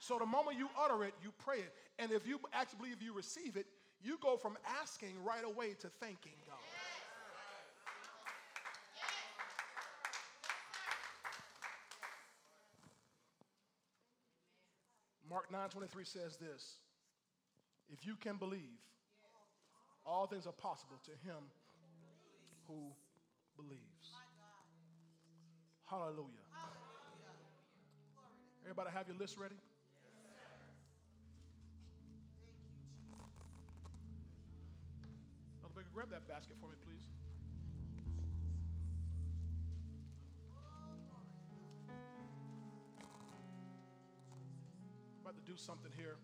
Speaker 1: So the moment you utter it, you pray it. And if you actually believe you receive it, you go from asking right away to thanking God. Mark 9:23 says this. If you can believe, all things are possible to him who believes. Hallelujah. Everybody have your list ready? Baker, grab that basket for me, please. I'm about to do something here.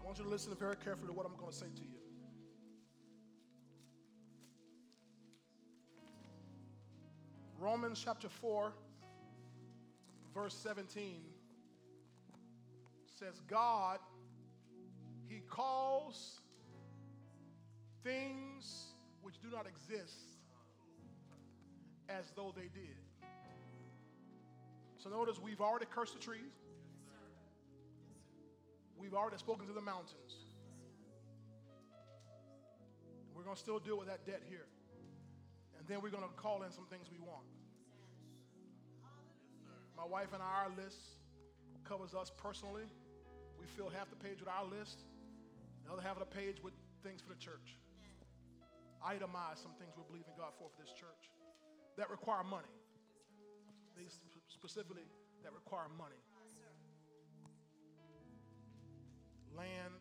Speaker 1: I want you to listen very carefully to what I'm going to say to you. Romans chapter 4, verse 17 says, God, He calls things which do not exist as though they did. So notice we've already cursed the trees. We've already spoken to the mountains. We're going to still deal with that debt here. And then we're going to call in some things we want. My wife and I, our list covers us personally. We fill half the page with our list, the other half of the page with things for the church. Itemize some things we're believing God for for this church that require money. These specifically that require money. land,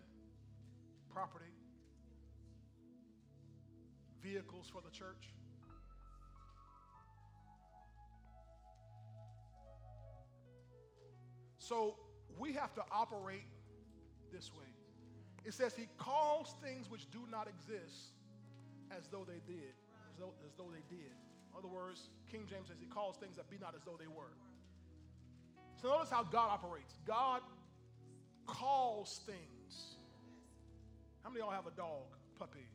Speaker 1: property, vehicles for the church. So we have to operate this way. It says he calls things which do not exist as though they did, as though, as though they did. In other words, King James says he calls things that be not as though they were. So notice how God operates. God calls things. How many of y'all have a dog, puppy?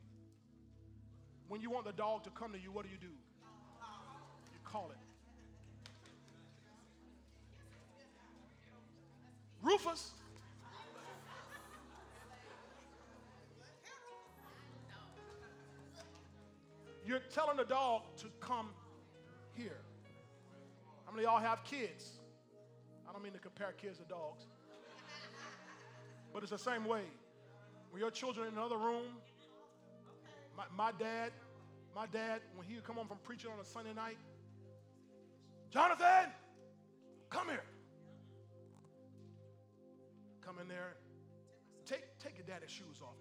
Speaker 1: When you want the dog to come to you, what do you do? You call it. Rufus. You're telling the dog to come here. How many of y'all have kids? I don't mean to compare kids to dogs. But it's the same way. When your children in another room, my, my dad, my dad, when he would come home from preaching on a Sunday night, Jonathan, come here. Come in there. Take, take your daddy's shoes off,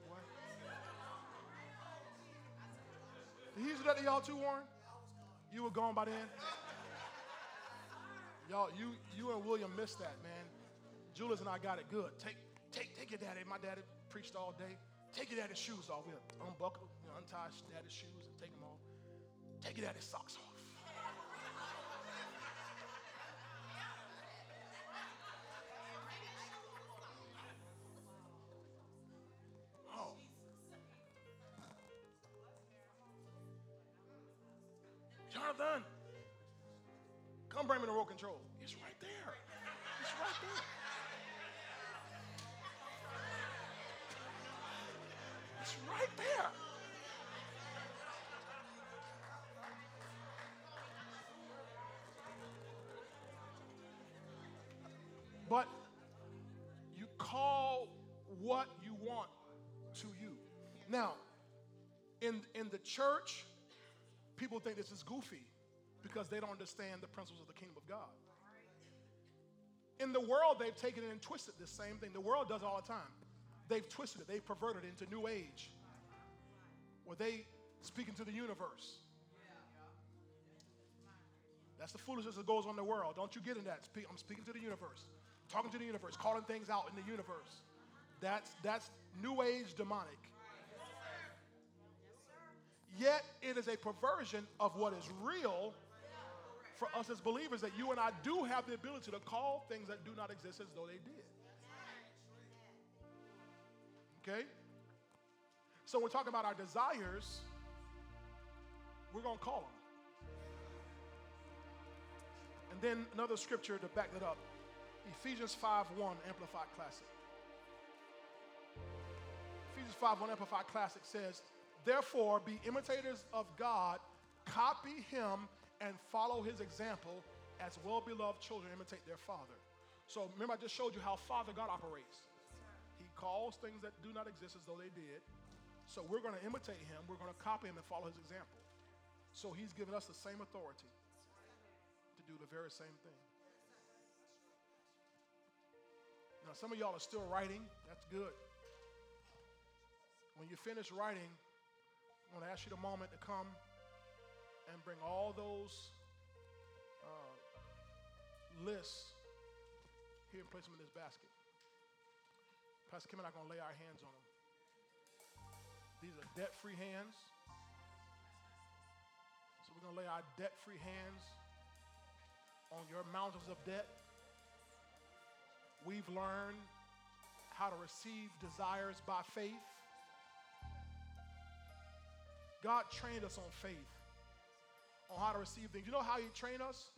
Speaker 1: he used that to y'all too, Warren? You were gone by then? Y'all, you, you and William missed that, man. Julius and I got it good. Take, take, take your daddy. My daddy preached all day. Take your daddy's shoes off. We'll unbuckle, you know, untie daddy's shoes and take them off. Take your daddy's socks off. Jonathan, come bring me the remote control. It's right there. It's right there. It's right there. But you call what you want to you. Now, in, in the church, people think this is goofy because they don't understand the principles of the kingdom of God. In the world, they've taken it and twisted this same thing. The world does it all the time. They've twisted it, they've perverted it into new age, where they speak into the universe. That's the foolishness that goes on in the world. Don't you get in that? I'm speaking to the universe, talking to the universe, calling things out in the universe. That's that's new age demonic. Yet it is a perversion of what is real for us as believers that you and I do have the ability to call things that do not exist as though they did. Okay? So we're talking about our desires, we're going to call them. And then another scripture to back that up Ephesians 5 1, Amplified Classic. Ephesians 5 1, Amplified Classic says, Therefore, be imitators of God, copy him, and follow his example as well beloved children imitate their father. So remember, I just showed you how Father God operates. He calls things that do not exist as though they did. So we're going to imitate him, we're going to copy him and follow his example. So he's given us the same authority to do the very same thing. Now, some of y'all are still writing. That's good. When you finish writing, I'm going to ask you the moment to come and bring all those uh, lists here and place them in this basket. Pastor Kim and I are going to lay our hands on them. These are debt free hands. So we're going to lay our debt free hands on your mountains of debt. We've learned how to receive desires by faith. God trained us on faith, on how to receive things. You know how He trained us?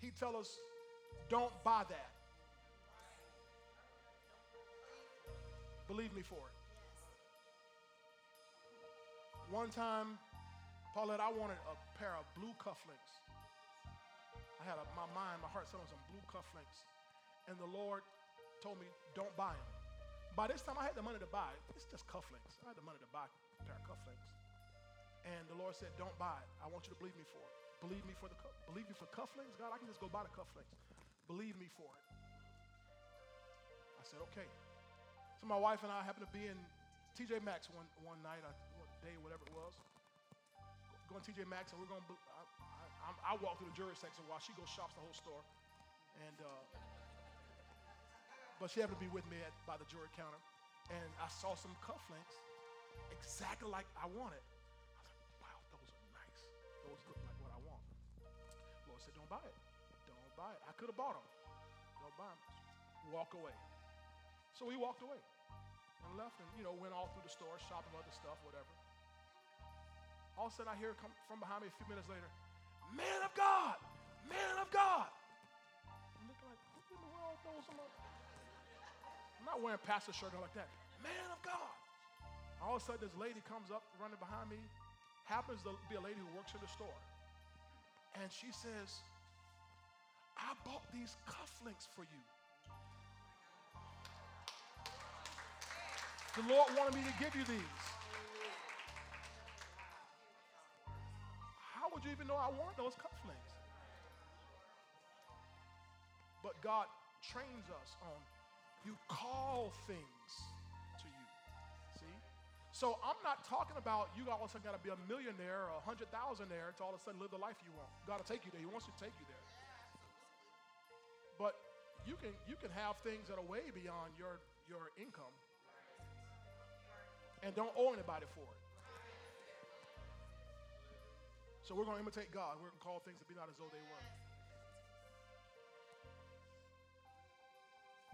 Speaker 1: He tell us, don't buy that. Believe me for it. One time, Paulette, I wanted a pair of blue cufflinks. I had a, my mind, my heart set on some blue cufflinks. And the Lord told me, don't buy them. By this time, I had the money to buy. It's just cufflinks. I had the money to buy a pair of cufflinks. And the Lord said, don't buy it. I want you to believe me for it. Believe me for the believe me for cufflinks? God, I can just go buy the cufflinks. Believe me for it. I said, okay. So my wife and I happened to be in TJ Maxx one, one night, one day, whatever it was. Going to TJ Maxx, and we're going to, I, I, I walk through the jewelry section while she goes shops the whole store. And, uh, but she happened to be with me at, by the jewelry counter. And I saw some cufflinks exactly like I wanted. I was like, wow, those are nice. Those look like what I want. Lord said, don't buy it. Don't buy it. I could have bought them. Don't buy them. Walk away. So we walked away and left and, you know, went all through the store, shopping other stuff, whatever. All of a sudden I hear come from behind me a few minutes later, man of God, man of God. I'm looking like, who in the world knows I'm I'm not wearing pastor shirt like that. Man of God. All of a sudden this lady comes up running behind me, happens to be a lady who works in the store. And she says, I bought these cufflinks for you. The Lord wanted me to give you these. How would you even know I want those cufflinks? But God trains us on you call things? So I'm not talking about you all of a sudden got to be a millionaire or a hundred thousandaire to all of a sudden live the life you want. God will take you there. He wants to take you there. But you can you can have things that are way beyond your your income and don't owe anybody for it. So we're going to imitate God. We're going to call things to be not as though they were.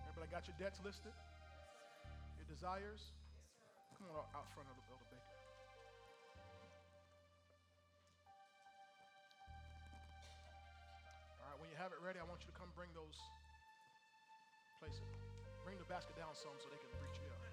Speaker 1: Everybody got your debts listed? Your desires? Come on out front of the Elder Baker. All right, when you have it ready, I want you to come bring those, place it. Bring the basket down some so they can reach you up.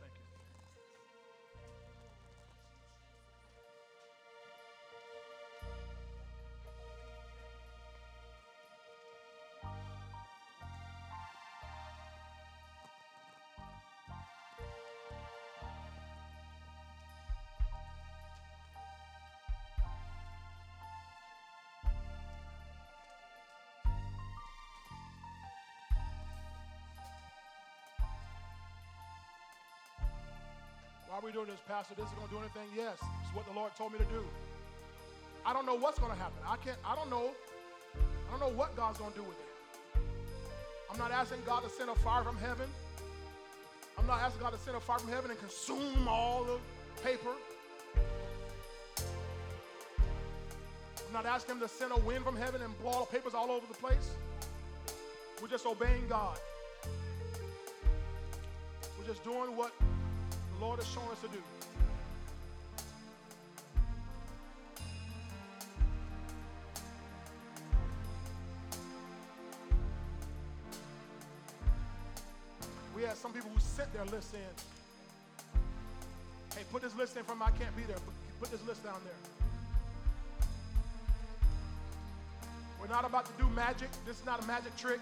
Speaker 1: Are we doing this, Pastor? This is going to do anything? Yes, it's what the Lord told me to do. I don't know what's going to happen. I can't. I don't know. I don't know what God's going to do with it. I'm not asking God to send a fire from heaven. I'm not asking God to send a fire from heaven and consume all the paper. I'm not asking Him to send a wind from heaven and blow all the papers all over the place. We're just obeying God. We're just doing what Lord has shown us to do. We had some people who sent their list in. Hey, put this list in from I can't be there. Put this list down there. We're not about to do magic. This is not a magic trick.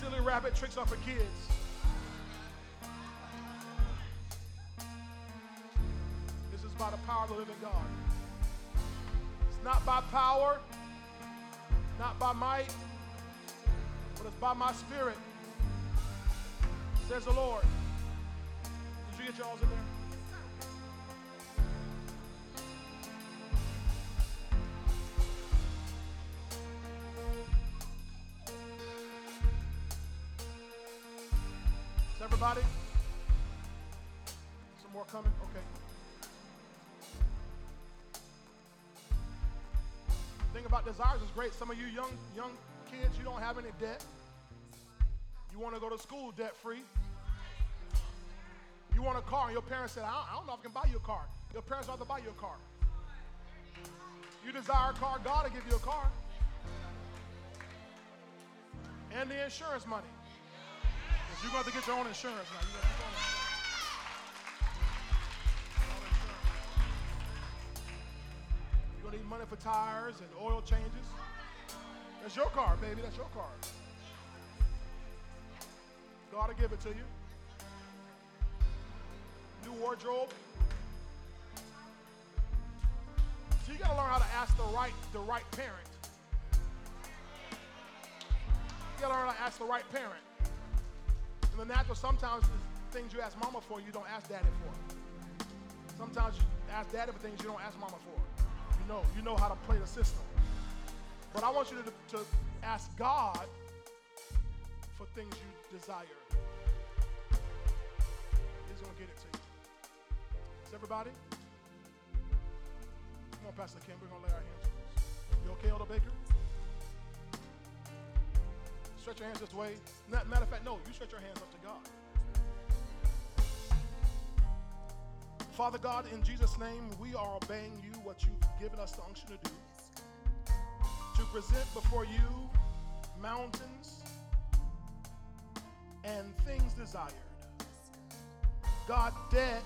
Speaker 1: Silly rabbit tricks are for kids. By the power of the living God. It's not by power, not by might, but it's by my spirit, says the Lord. Did you get y'all's in there? Great. Some of you young young kids, you don't have any debt. You want to go to school debt free. You want a car, and your parents said, I don't, know if I can buy you a car. Your parents have to buy you a car. You desire a car, God will give you a car. And the insurance money. You're going to get your own insurance now. You're gonna to get. You're going to need money for tires and oil changes. That's your car, baby. That's your car. God will give it to you. New wardrobe. So you got to learn how to ask the right, the right parent. You got to learn how to ask the right parent. In the natural, sometimes the things you ask mama for, you don't ask daddy for. Sometimes you ask daddy for things you don't ask mama for. You know, you know how to play the system. But I want you to, to ask God for things you desire. He's going to get it to you. Is everybody? Come on, Pastor Kim. We're going to lay our hands on. You okay, Elder Baker? Stretch your hands this way. Matter of fact, no, you stretch your hands up to God. Father God, in Jesus' name, we are obeying you, what you've given us the unction to do. Present before you mountains and things desired. God, debt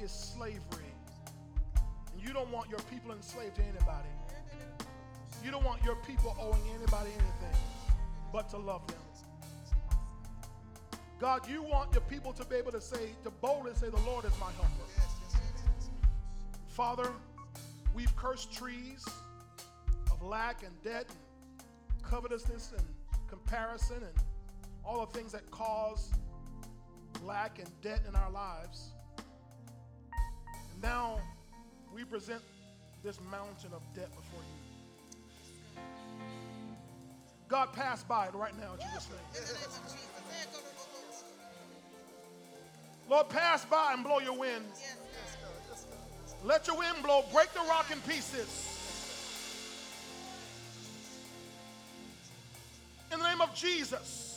Speaker 1: is slavery. And you don't want your people enslaved to anybody. You don't want your people owing anybody anything but to love them. God, you want your people to be able to say, to boldly say, The Lord is my helper. Father, we've cursed trees of lack and debt and covetousness and comparison and all the things that cause lack and debt in our lives. And now we present this mountain of debt before you. God, pass by it right now in Jesus' name. Lord, pass by and blow your wind. Let your wind blow, break the rock in pieces. Jesus.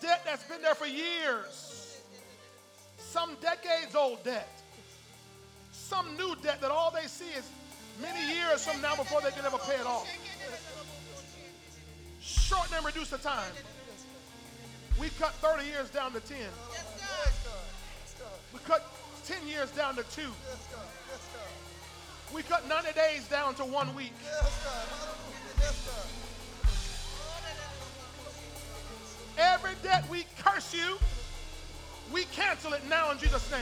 Speaker 1: Debt that's been there for years. Some decades old debt. Some new debt that all they see is many years from now before they can ever pay it off. Shorten and reduce the time. We cut 30 years down to 10. We cut 10 years down to two. We cut 90 days down to one week. Every debt we curse you, we cancel it now in Jesus' name.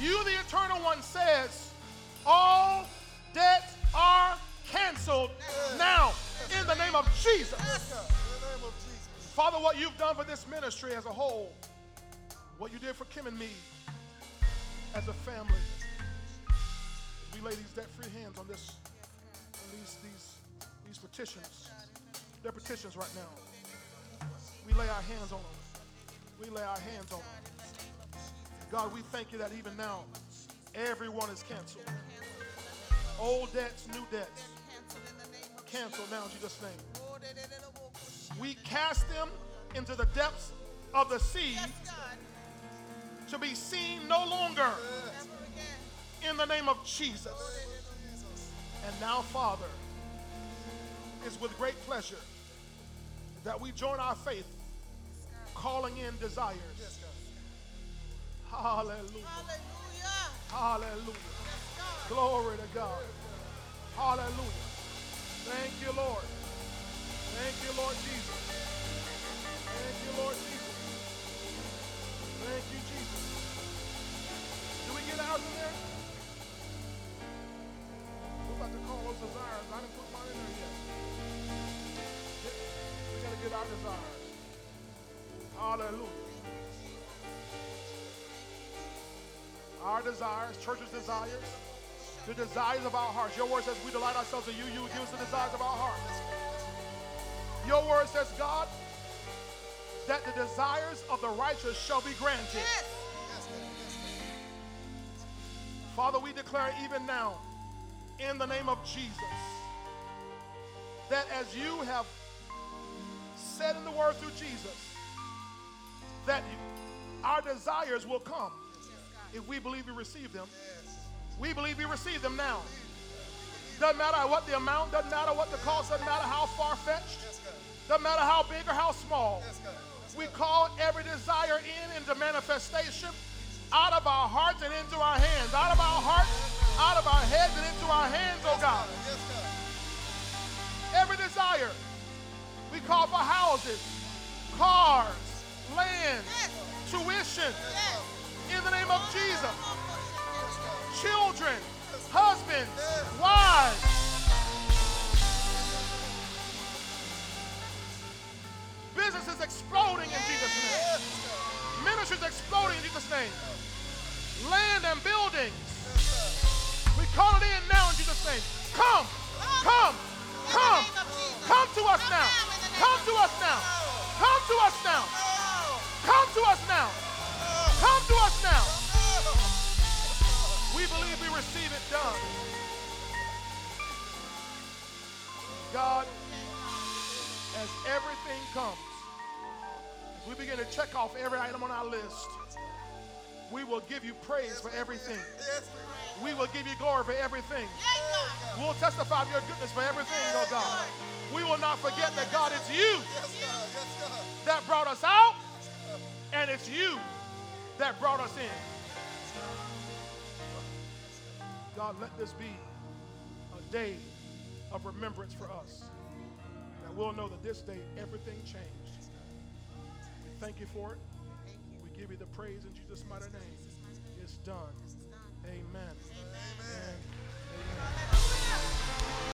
Speaker 1: You, the eternal one, says, all debts are canceled now in the name of Jesus. Father, what you've done for this ministry as a whole, what you did for Kim and me as a family, we lay these debt-free hands on this, on these, these, these petitions. They're petitions right now. We lay our hands on them. We lay our hands on them. God, we thank you that even now, everyone is canceled. Old debts, new debts. Cancel now in Jesus' name we cast them into the depths of the sea to be seen no longer in the name of Jesus. And now, Father, it's with great pleasure that we join our faith, calling in desires. Hallelujah. Hallelujah. Glory to God. Hallelujah. Thank you, Lord. Thank you, Lord Jesus. Thank you, Lord Jesus. Thank you, Jesus. Do we get out of there? We're about to call those desires. I didn't put mine in there yet. We got to get our desires. Hallelujah. Our desires, church's desires, the desires of our hearts. Your word says we delight ourselves in you. You give us the desires of our hearts. Your word says, God, that the desires of the righteous shall be granted. Yes. Father, we declare even now, in the name of Jesus, that as you have said in the word through Jesus, that our desires will come if we believe we receive them. We believe we receive them now. Doesn't matter what the amount, doesn't matter what the cost, doesn't matter how far fetched. Doesn't matter how big or how small. We call every desire in into manifestation out of our hearts and into our hands. Out of our hearts, out of our heads, and into our hands, oh God. Every desire. We call for houses, cars, plans, tuition, in the name of Jesus. Children, husbands, wives. Business is exploding in Jesus' name. Ministry is exploding in Jesus' name. Land and buildings. We call it in now in Jesus' name. Come, come, come,
Speaker 2: come to us
Speaker 1: now. Come to us now. Come to us now. Come to us now. Come to us now. We believe we receive it done. God, as everything comes, as we begin to check off every item on our list, we will give you praise for everything. We will give you glory for everything. We'll testify of your goodness for everything, oh God. We will not forget that God, it's you that brought us out, and it's you that brought us in. God, let this be a day of remembrance for us. That we'll know that this day everything changed. We thank you for it. We give you the praise in Jesus' mighty name. It's done. Amen.